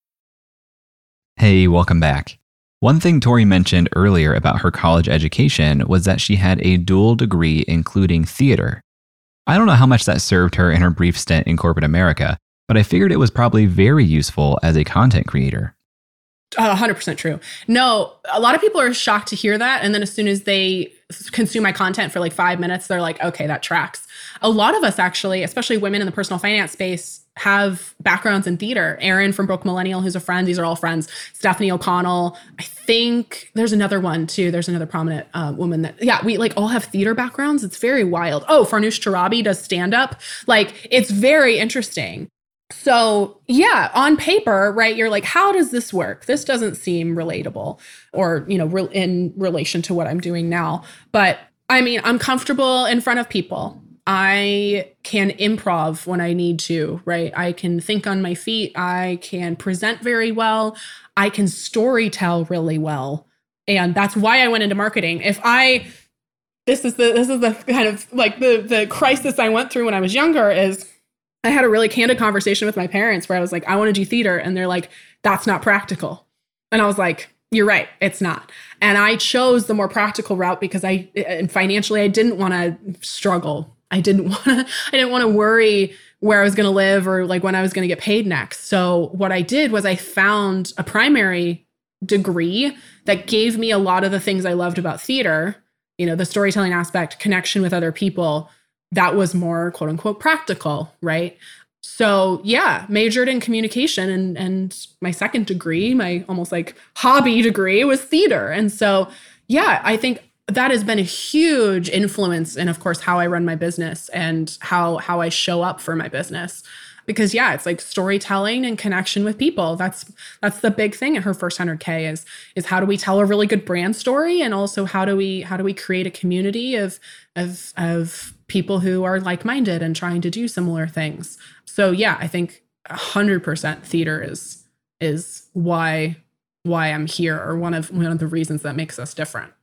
Hey, welcome back. One thing Tori mentioned earlier about her college education was that she had a dual degree, including theater. I don't know how much that served her in her brief stint in corporate America, but I figured it was probably very useful as a content creator. Uh, 100% true. No, a lot of people are shocked to hear that. And then as soon as they consume my content for like five minutes, they're like, okay, that tracks. A lot of us actually, especially women in the personal finance space, have backgrounds in theater. Erin from Broke Millennial, who's a friend, these are all friends. Stefanie O'Connell. I think there's another one too. There's another prominent uh, woman that, yeah, we like all have theater backgrounds. It's very wild. Oh, Farnoosh Torabi does stand up. Like it's very interesting. So, yeah, on paper, right, you're like, how does this work? This doesn't seem relatable or, you know, re- in relation to what I'm doing now. But I mean, I'm comfortable in front of people. I can improv when I need to, right? I can think on my feet. I can present very well. I can story tell really well. And that's why I went into marketing. If I this is the this is the kind of like the the crisis I went through when I was younger is I had a really candid conversation with my parents where I was like, I want to do theater. And they're like, that's not practical. And I was like, you're right, it's not. And I chose the more practical route because I, and financially, I didn't want to struggle. I didn't want to, I didn't want to worry where I was going to live or like when I was going to get paid next. So what I did was I found a primary degree that gave me a lot of the things I loved about theater, you know, the storytelling aspect, connection with other people that was more quote unquote practical, right? So yeah, majored in communication and and my second degree, my almost like hobby degree was theater. And so yeah, I think that has been a huge influence in of course how I run my business and how how I show up for my business. Because yeah it's like storytelling and connection with people. That's that's the big thing at her first 100k is is how do we tell a really good brand story and also how do we how do we create a community of of of people who are like-minded and trying to do similar things? So yeah i think 100% theater is is why why i'm here or one of one of the reasons that makes us different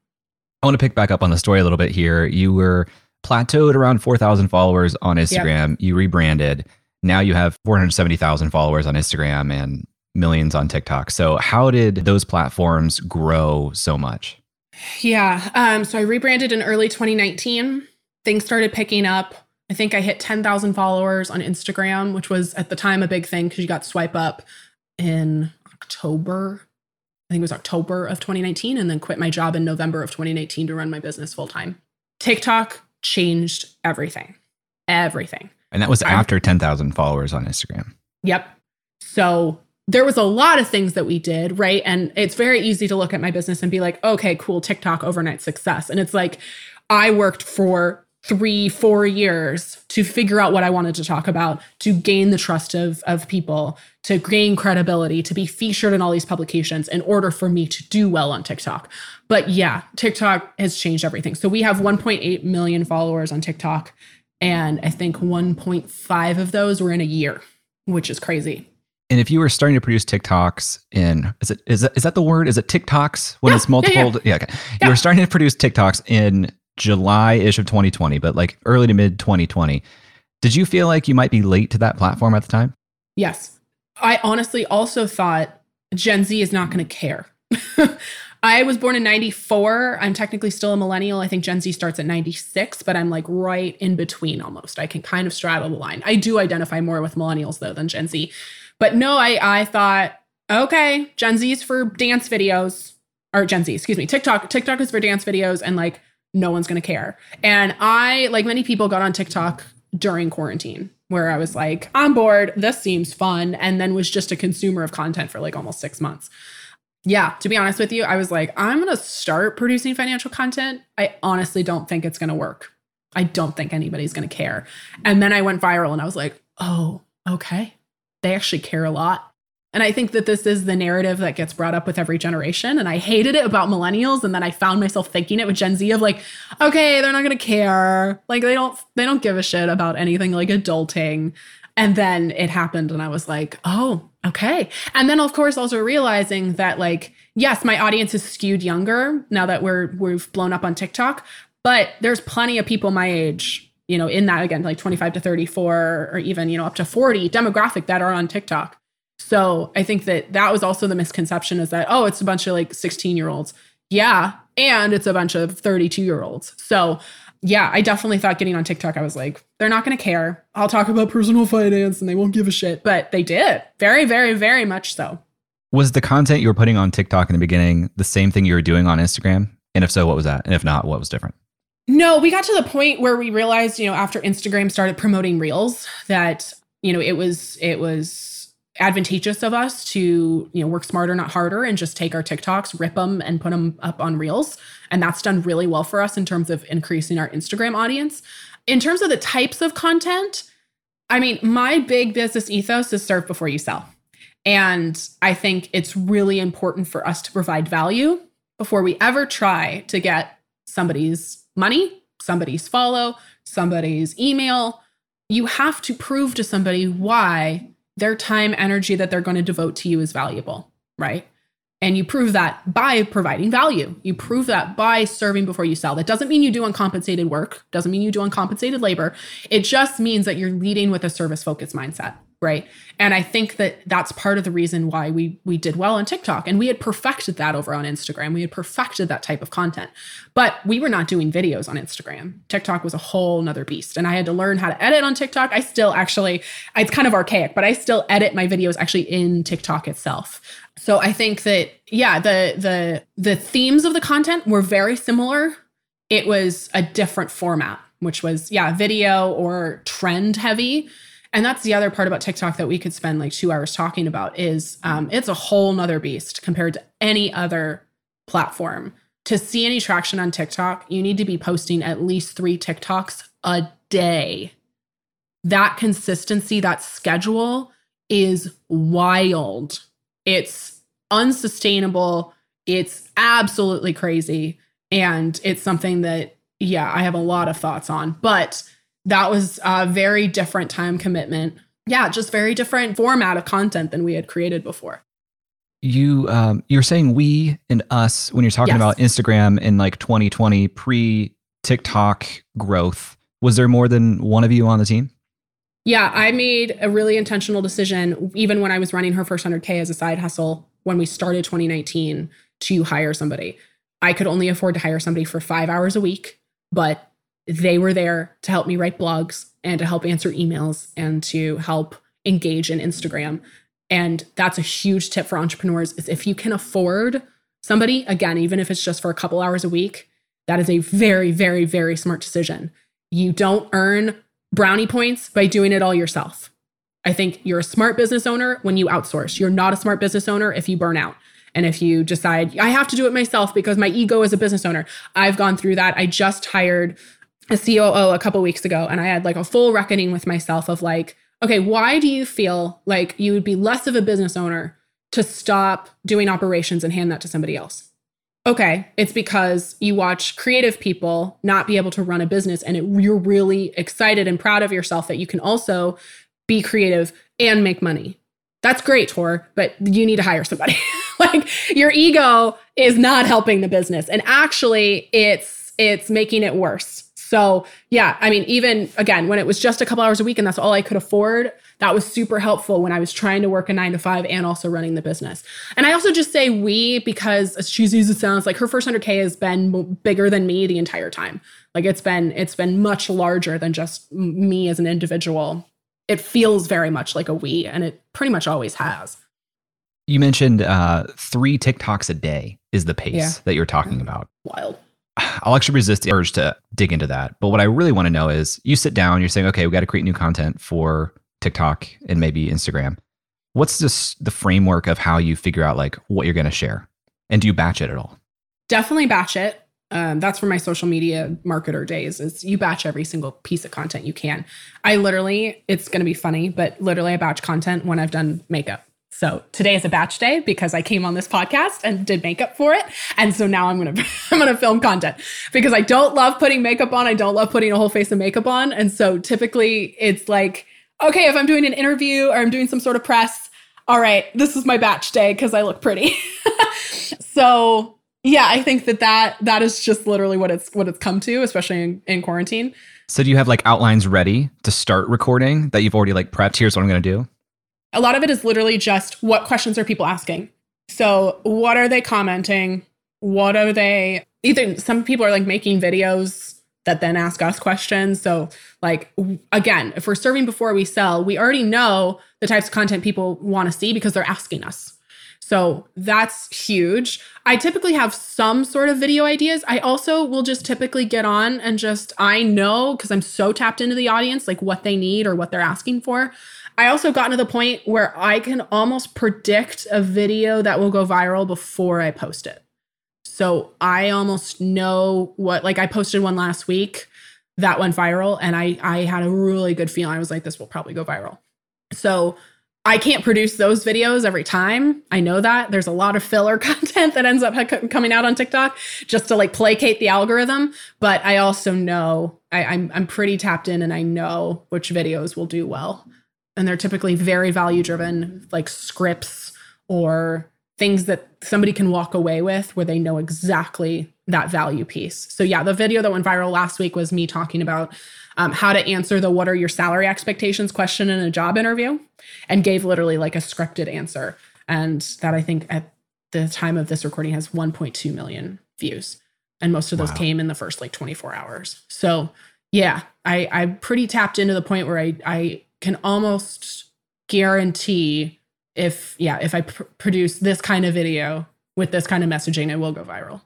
I want to pick back up on the story a little bit here. You were plateaued around 4,000 followers on Instagram. Yep. You rebranded. Now you have 470,000 followers on Instagram and millions on TikTok. So, how did those platforms grow so much? Yeah. Um, so, I rebranded in early 2019. Things started picking up. I think I hit 10,000 followers on Instagram, which was at the time a big thing because you got swipe up in October. I think it was October of 2019, and then quit my job in November of 2019 to run my business full time. TikTok changed everything. Everything. And that was after 10,000 followers on Instagram. Yep. So there was a lot of things that we did, right? And it's very easy to look at my business and be like, okay, cool, TikTok overnight success. And it's like, I worked for three, four years to figure out what I wanted to talk about, to gain the trust of, of people, to gain credibility, to be featured in all these publications in order for me to do well on TikTok. But yeah, TikTok has changed everything. So we have 1.8 million followers on TikTok. And I think 1.5 of those were in a year, which is crazy. And if you were starting to produce TikToks in is it is that, is that the word? Is it TikToks when Yeah, it's multiple? yeah, Yeah, okay. Yeah. You were starting to produce TikToks in July ish of 2020, but like early to mid 2020. Did you feel like you might be late to that platform at the time? Yes. I honestly also thought Gen Z is not going to care. I was born in 94. I'm technically still a millennial. I think Gen Z starts at 96, but I'm like right in between almost. I can kind of straddle the line. I do identify more with millennials though than Gen Z. But no, I I thought, okay, Gen Z is for dance videos or Gen Z, excuse me. TikTok TikTok is for dance videos and like no one's going to care. And I like many people got on TikTok during quarantine where I was like, I'm bored. This seems fun. And then was just a consumer of content for like almost six months. Yeah, to be honest with you, I was like, I'm going to start producing financial content. I honestly don't think it's going to work. I don't think anybody's going to care. And then I went viral and I was like, oh, okay. They actually care a lot. And I think that this is the narrative that gets brought up with every generation. And I hated it about millennials. And then I found myself thinking it with Gen Z of like, okay, they're not gonna care. Like they don't they don't give a shit about anything like adulting. And then it happened and I was like, oh, okay. And then of course also realizing that like, yes, my audience is skewed younger now that we're we've blown up on TikTok, but there's plenty of people my age, you know, in that again, like 25 to 34 or even, you know, up to 40 demographic that are on TikTok. So I think that that was also the misconception is that, oh, it's a bunch of like 16 year olds. Yeah. And it's a bunch of 32 year olds. So yeah, I definitely thought getting on TikTok, I was like, they're not going to care. I'll talk about personal finance and they won't give a shit. But they did. Very, very, very much so. Was the content you were putting on TikTok in the beginning the same thing you were doing on Instagram? And if so, what was that? And if not, what was different? No, we got to the point where we realized, you know, after Instagram started promoting Reels that, you know, it was it was advantageous of us to, you know, work smarter not harder and just take our TikToks, rip them and put them up on Reels, and that's done really well for us in terms of increasing our Instagram audience. In terms of the types of content, I mean, my big business ethos is serve before you sell. And I think it's really important for us to provide value before we ever try to get somebody's money, somebody's follow, somebody's email. You have to prove to somebody why their time, energy that they're going to devote to you is valuable, right? And you prove that by providing value. You prove that by serving before you sell. That doesn't mean you do uncompensated work, doesn't mean you do uncompensated labor. It just means that you're leading with a service focused mindset, right? And I think that that's part of the reason why we we did well on TikTok and we had perfected that over on Instagram. We had perfected that type of content. But we were not doing videos on Instagram. TikTok was a whole nother beast and I had to learn how to edit on TikTok. I still actually it's kind of archaic, but I still edit my videos actually in TikTok itself. So I think that yeah, the the the themes of the content were very similar. It was a different format, which was yeah, video or trend heavy. And that's the other part about TikTok that we could spend like two hours talking about is um, it's a whole nother beast compared to any other platform. To see any traction on TikTok, you need to be posting at least three TikToks a day. That consistency, that schedule is wild. It's unsustainable. It's absolutely crazy. And it's something that, yeah, I have a lot of thoughts on. But that was a very different time commitment. Yeah, just very different format of content than we had created before. You um, you're saying we and us when you're talking Yes. about Instagram in like 2020 pre TikTok growth. Was there more than one of you on the team? Yeah, I made a really intentional decision, even when I was running her first 100K as a side hustle when we started 2019 to hire somebody. I could only afford to hire somebody for five hours a week, but they were there to help me write blogs and to help answer emails and to help engage in Instagram. And that's a huge tip for entrepreneurs is if you can afford somebody, again, even if it's just for a couple hours a week, that is a very, very, very smart decision. You don't earn brownie points by doing it all yourself. I think you're a smart business owner when you outsource. You're not a smart business owner if you burn out. And if you decide, I have to do it myself because my ego as a business owner, I've gone through that. I just hired a COO a couple weeks ago and I had like a full reckoning with myself of like, okay, why do you feel like you would be less of a business owner to stop doing operations and hand that to somebody else? Okay, it's because you watch creative people not be able to run a business and it, you're really excited and proud of yourself that you can also be creative and make money. That's great, Tor, but you need to hire somebody. like your ego is not helping the business. And actually it's it's making it worse. So, yeah, I mean, even again, when it was just a couple hours a week and that's all I could afford, that was super helpful when I was trying to work a nine to five and also running the business. And I also just say we because as cheesy as it sounds, like her first 100K has been bigger than me the entire time. Like it's been, it's been much larger than just me as an individual. It feels very much like a we, and it pretty much always has. You mentioned uh, three TikToks a day is the pace yeah. that you're talking about. Wild. I'll actually resist the urge to dig into that. But what I really want to know is you sit down, you're saying, okay, we got to create new content for TikTok and maybe Instagram. What's this the framework of how you figure out like what you're going to share? And do you batch it at all? Definitely batch it. Um, that's for my social media marketer days is you batch every single piece of content you can. I literally, it's going to be funny, but literally I batch content when I've done makeup. So today is a batch day because I came on this podcast and did makeup for it. And so now I'm gonna I'm gonna film content because I don't love putting makeup on. I don't love putting a whole face of makeup on. And so typically it's like, okay, if I'm doing an interview or I'm doing some sort of press, all right, this is my batch day because I look pretty. so yeah, I think that, that that is just literally what it's what it's come to, especially in, in quarantine. So do you have like outlines ready to start recording that you've already like prepped? Here's what I'm gonna do. A lot of it is literally just what questions are people asking? So, what are they commenting? What are they either some people are like making videos that then ask us questions. So, like again, if we're serving before we sell, we already know the types of content people want to see because they're asking us. So that's huge. I typically have some sort of video ideas. I also will just typically get on and just, I know because I'm so tapped into the audience, like what they need or what they're asking for. I also gotten to the point where I can almost predict a video that will go viral before I post it. So I almost know what like I posted one last week that went viral and I I had a really good feeling. I was like this will probably go viral. So I can't produce those videos every time. I know that there's a lot of filler content that ends up coming out on TikTok just to like placate the algorithm. But I also know I, I'm I'm pretty tapped in and I know which videos will do well and they're typically very value driven like scripts or things that somebody can walk away with where they know exactly that value piece. So yeah the video that went viral last week was me talking about um, how to answer the what are your salary expectations question in a job interview and gave literally like a scripted answer. And that i think at the time of this recording has 1.2 million views and most of those wow. came in the first like 24 hours. So yeah i i'm pretty tapped into the point where i i can almost guarantee if yeah if i pr- produce this kind of video with this kind of messaging it will go viral.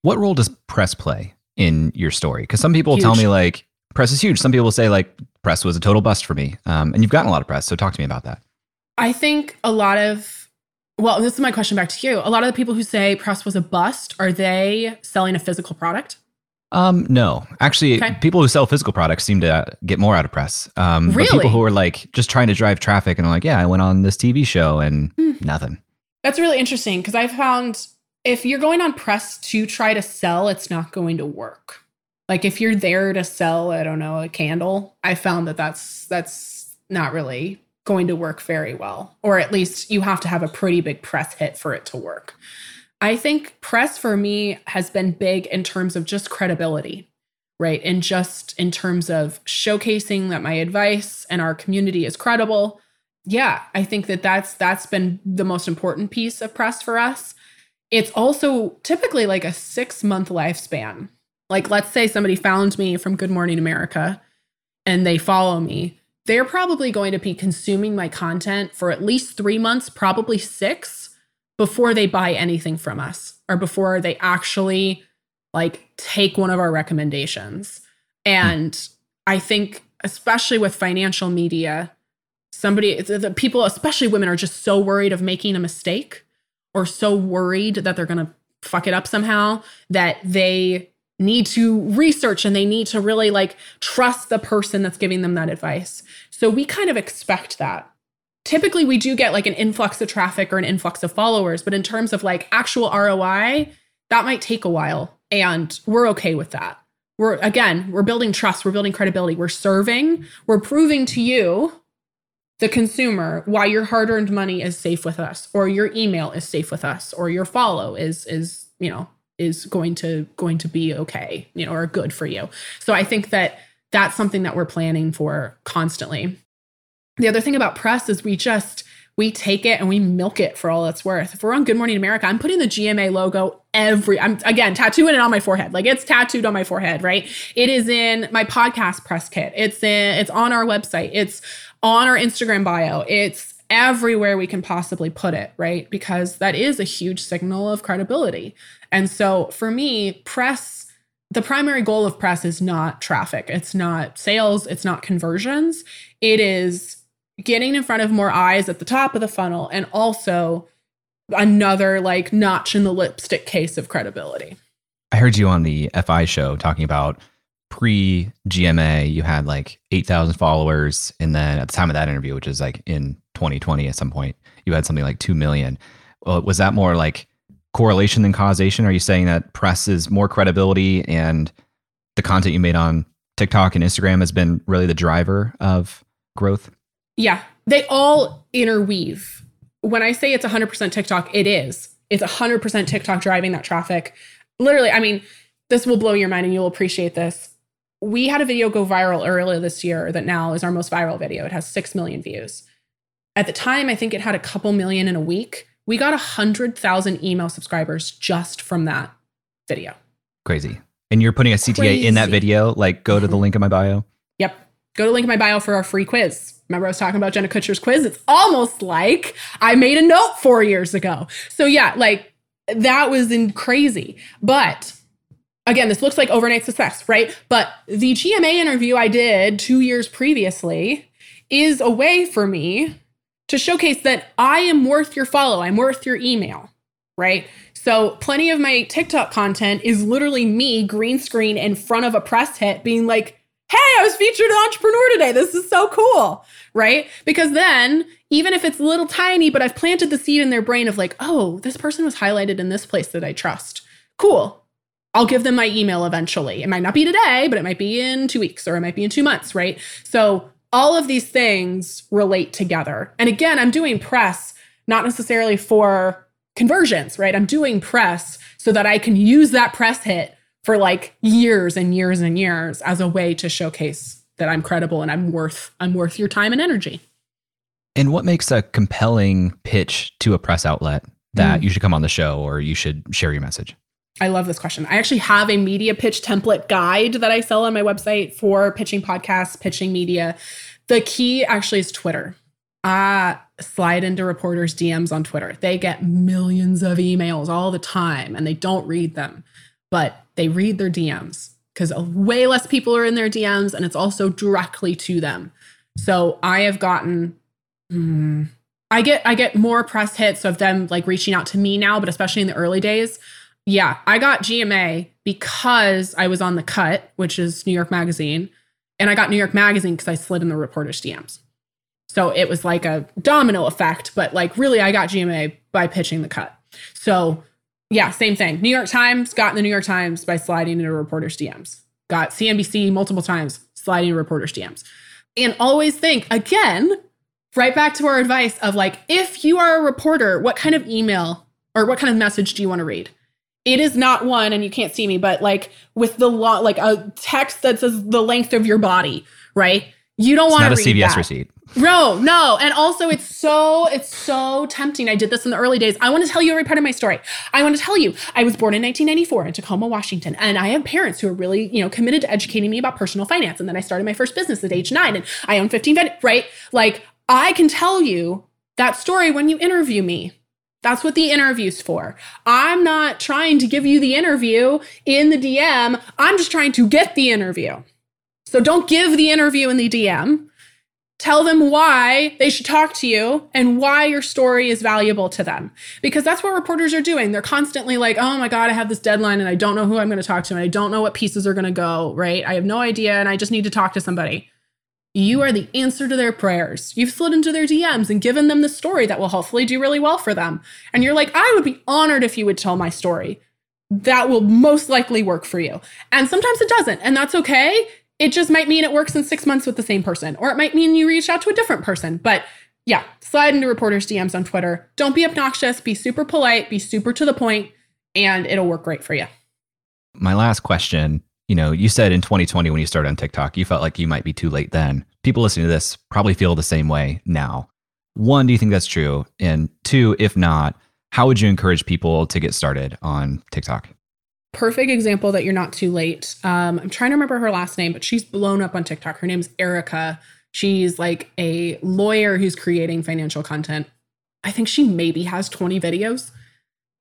What role does press play in your story? Because some people huge. tell me like press is huge. Some people say like press was a total bust for me. Um, and you've gotten a lot of press so talk to me about that. I think a lot of well this is my question back to you. A lot of the people who say press was a bust are they selling a physical product um, no, actually, okay. people who sell physical products seem to get more out of press. Um, really? people who are like just trying to drive traffic and are like, yeah, I went on this TV show and mm. nothing. That's really interesting because I found if you're going on press to try to sell, it's not going to work. Like if you're there to sell, I don't know, a candle, I found that that's that's not really going to work very well, or at least you have to have a pretty big press hit for it to work. I think press for me has been big in terms of just credibility, right? And just in terms of showcasing that my advice and our community is credible. Yeah, I think that that's that's been the most important piece of press for us. It's also typically like a 6 month lifespan. Like let's say somebody found me from Good Morning America and they follow me. They're probably going to be consuming my content for at least 3 months, probably 6 before they buy anything from us or before they actually like take one of our recommendations. And I think especially with financial media, somebody the people especially women are just so worried of making a mistake or so worried that they're going to fuck it up somehow that they need to research and they need to really like trust the person that's giving them that advice. So we kind of expect that typically we do get like an influx of traffic or an influx of followers, but in terms of like actual ROI, that might take a while. And we're okay with that. We're again, we're building trust, we're building credibility, we're serving, we're proving to you the consumer why your hard-earned money is safe with us or your email is safe with us or your follow is is you know is going to going to be okay you know or good for you so i think that that's something that we're planning for constantly the other thing about press is we just we take it and we milk it for all it's worth. If we're on Good Morning America, I'm putting the GMA logo every I'm again tattooing it on my forehead. Like it's tattooed on my forehead, right? It is in my podcast press kit. It's in it's on our website. It's on our Instagram bio. It's everywhere we can possibly put it, right? Because that is a huge signal of credibility. And so for me, press the primary goal of press is not traffic. It's not sales, it's not conversions. It is getting in front of more eyes at the top of the funnel and also another like notch in the lipstick case of credibility. I heard you on the FI show talking about pre GMA, you had like 8,000 followers. And then at the time of that interview, which is like in 2020 at some point, you had something like 2 million. Well, was that more like correlation than causation? Are you saying that press is more credibility and the content you made on TikTok and Instagram has been really the driver of growth? Yeah, they all interweave. When I say it's 100% TikTok, it is. It's 100% TikTok driving that traffic. Literally, I mean, this will blow your mind and you'll appreciate this. We had a video go viral earlier this year that now is our most viral video. It has 6 million views. At the time, I think it had a couple million in a week. We got 100,000 email subscribers just from that video. Crazy. And you're putting a CTA Crazy. in that video? Like, go to the mm-hmm. link in my bio? Go to link in my bio for our free quiz. Remember, I was talking about Jenna Kutcher's quiz? It's almost like I made a note four years ago. So, yeah, like that was in crazy. But again, this looks like overnight success, right? But the GMA interview I did two years previously is a way for me to showcase that I am worth your follow, I'm worth your email, right? So, plenty of my TikTok content is literally me green screen in front of a press hit being like, hey, I was featured an entrepreneur today. This is so cool. Right. Because then, even if it's a little tiny, but I've planted the seed in their brain of like, oh, this person was highlighted in this place that I trust. Cool. I'll give them my email eventually. It might not be today, but it might be in two weeks or it might be in two months. Right. So, all of these things relate together. And again, I'm doing press not necessarily for conversions, right? I'm doing press so that I can use that press hit for like years and years and years as a way to showcase that I'm credible and I'm worth I'm worth your time and energy. And what makes a compelling pitch to a press outlet that mm. you should come on the show or you should share your message? I love this question. I actually have a media pitch template guide that I sell on my website for pitching podcasts, pitching media. The key actually is Twitter. I slide into reporters' DMs on Twitter. They get millions of emails all the time and they don't read them. But they read their DMs because way less people are in their DMs and it's also directly to them. So I have gotten mm, I get I get more press hits of them like reaching out to me now, but especially in the early days. Yeah, I got GMA because I was on the cut, which is New York Magazine, and I got New York Magazine because I slid in the reporter's DMs. So it was like a domino effect, but like really I got GMA by pitching the cut. So yeah, same thing. New York Times got in the New York Times by sliding into reporters' DMs. Got CNBC multiple times sliding into reporters' DMs. And always think again, right back to our advice of like, if you are a reporter, what kind of email or what kind of message do you want to read? It is not one, and you can't see me, but like with the law, like a text that says the length of your body, right? You don't want to read a CVS that. receipt. No, no. And also it's so it's so tempting. I did this in the early days. I want to tell you every part of my story. I want to tell you I was born in 1994 in Tacoma, Washington, and I have parents who are really, you know, committed to educating me about personal finance. And then I started my first business at age 9 and I own 15 ven- right? Like I can tell you that story when you interview me. That's what the interview's for. I'm not trying to give you the interview in the DM. I'm just trying to get the interview. So don't give the interview in the DM Tell them why they should talk to you and why your story is valuable to them. Because that's what reporters are doing. They're constantly like, oh my God, I have this deadline and I don't know who I'm going to talk to and I don't know what pieces are going to go, right? I have no idea and I just need to talk to somebody. You are the answer to their prayers. You've slid into their DMs and given them the story that will hopefully do really well for them. And you're like, I would be honored if you would tell my story. That will most likely work for you. And sometimes it doesn't. And that's okay It just might mean it works in six months with the same person, or it might mean you reach out to a different person. But yeah, slide into reporters' DMs on Twitter. Don't be obnoxious, be super polite, be super to the point, and it'll work great for you. My last question you know, you said in 2020 when you started on TikTok, you felt like you might be too late then. People listening to this probably feel the same way now. One, do you think that's true? And two, if not, how would you encourage people to get started on TikTok? Perfect example that you're not too late. Um, I'm trying to remember her last name, but she's blown up on TikTok. Her name's Erica. She's like a lawyer who's creating financial content. I think she maybe has 20 videos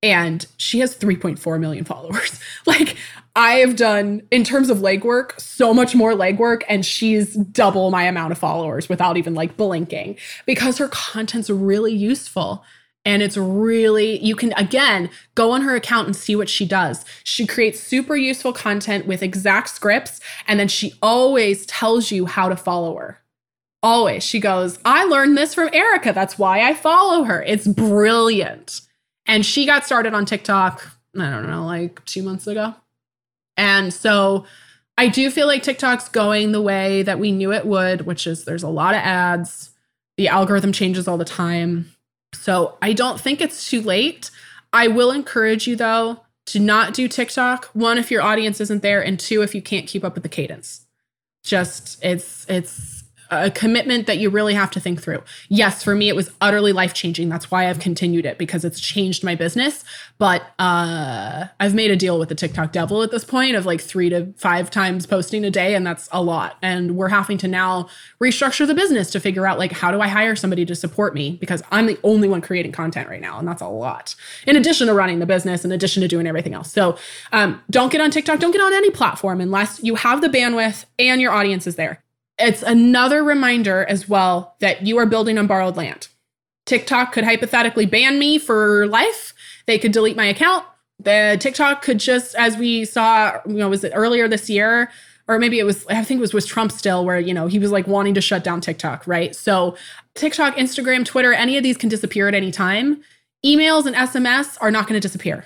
and she has 3.4 million followers. like I have done in terms of legwork, so much more legwork, and she's double my amount of followers without even like blinking because her content's really useful. And it's really, you can again go on her account and see what she does. She creates super useful content with exact scripts, and then she always tells you how to follow her. Always. She goes, I learned this from Erica. That's why I follow her. It's brilliant. And she got started on TikTok, I don't know, like two months ago. And so I do feel like TikTok's going the way that we knew it would, which is there's a lot of ads. The algorithm changes all the time. So I don't think it's too late. I will encourage you though to not do TikTok. One, if your audience isn't there, and two, if you can't keep up with the cadence. Just it's it's a commitment that you really have to think through. Yes, for me, it was utterly life changing. That's why I've continued it because it's changed my business. But uh, I've made a deal with the TikTok devil at this point of like three to five times posting a day, and that's a lot. And we're having to now restructure the business to figure out like how do I hire somebody to support me because I'm the only one creating content right now, and that's a lot. In addition to running the business, in addition to doing everything else. So um, don't get on TikTok. Don't get on any platform unless you have the bandwidth and your audience is there it's another reminder as well that you are building on borrowed land. TikTok could hypothetically ban me for life. They could delete my account. The TikTok could just, as we saw, you know, was it earlier this year? Or maybe it was, I think it was was Trump still, where, you know, he was like wanting to shut down TikTok, right? So TikTok, Instagram, Twitter, any of these can disappear at any time. Emails and SMS are not going to disappear.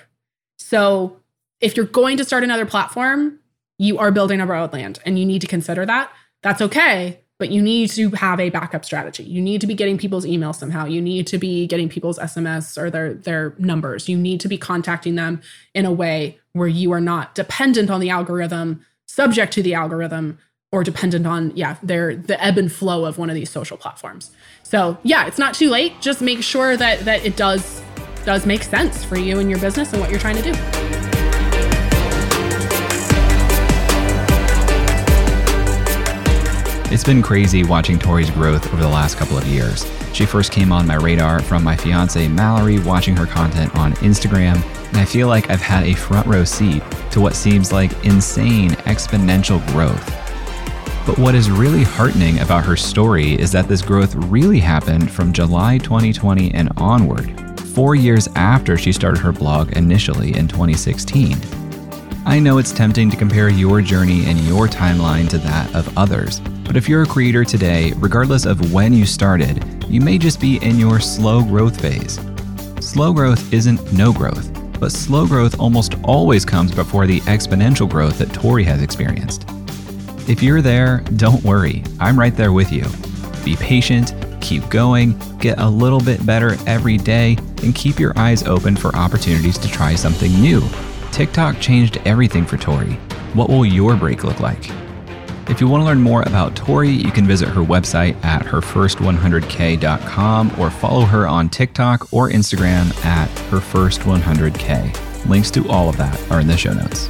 So if you're going to start another platform, you are building a borrowed land and you need to consider that that's okay but you need to have a backup strategy. You need to be getting people's emails somehow. You need to be getting people's sms or their their numbers. You need to be contacting them in a way where you are not dependent on the algorithm subject to the algorithm or dependent on yeah their the ebb and flow of one of these social platforms. So yeah it's not too late. Just make sure that that it does does make sense for you and your business and what you're trying to do It's been crazy watching Tori's growth over the last couple of years. She first came on my radar from my fiance Mallory watching her content on Instagram, and I feel like I've had a front row seat to what seems like insane exponential growth. But what is really heartening about her story is that this growth really happened from July 2020 and onward, four years after she started her blog initially in 2016. I know it's tempting to compare your journey and your timeline to that of others, but if you're a creator today, regardless of when you started, you may just be in your slow growth phase. Slow growth isn't no growth, but slow growth almost always comes before the exponential growth that Tori has experienced. If you're there, don't worry, I'm right there with you. Be patient, keep going, get a little bit better every day, and keep your eyes open for opportunities to try something new. TikTok changed everything for Tori. What will your break look like? If you want to learn more about Tori, you can visit her website at herfirst100k.com or follow her on TikTok or Instagram at herfirst100k. Links to all of that are in the show notes.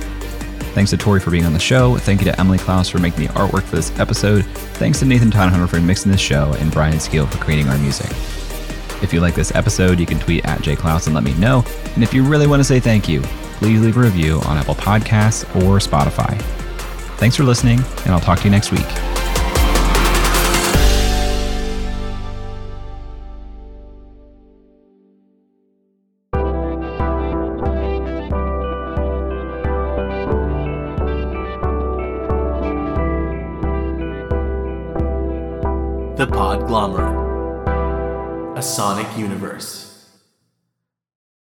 Thanks to Tori for being on the show. Thank you to Emily Clouse for making the artwork for this episode. Thanks to Nathan Todhunter for mixing this show and Brian Skeel for creating our music. If you like this episode, you can tweet at jayclouse and let me know. And if you really want to say thank you, please leave a review on Apple Podcasts or Spotify. Thanks for listening, and I'll talk to you next week.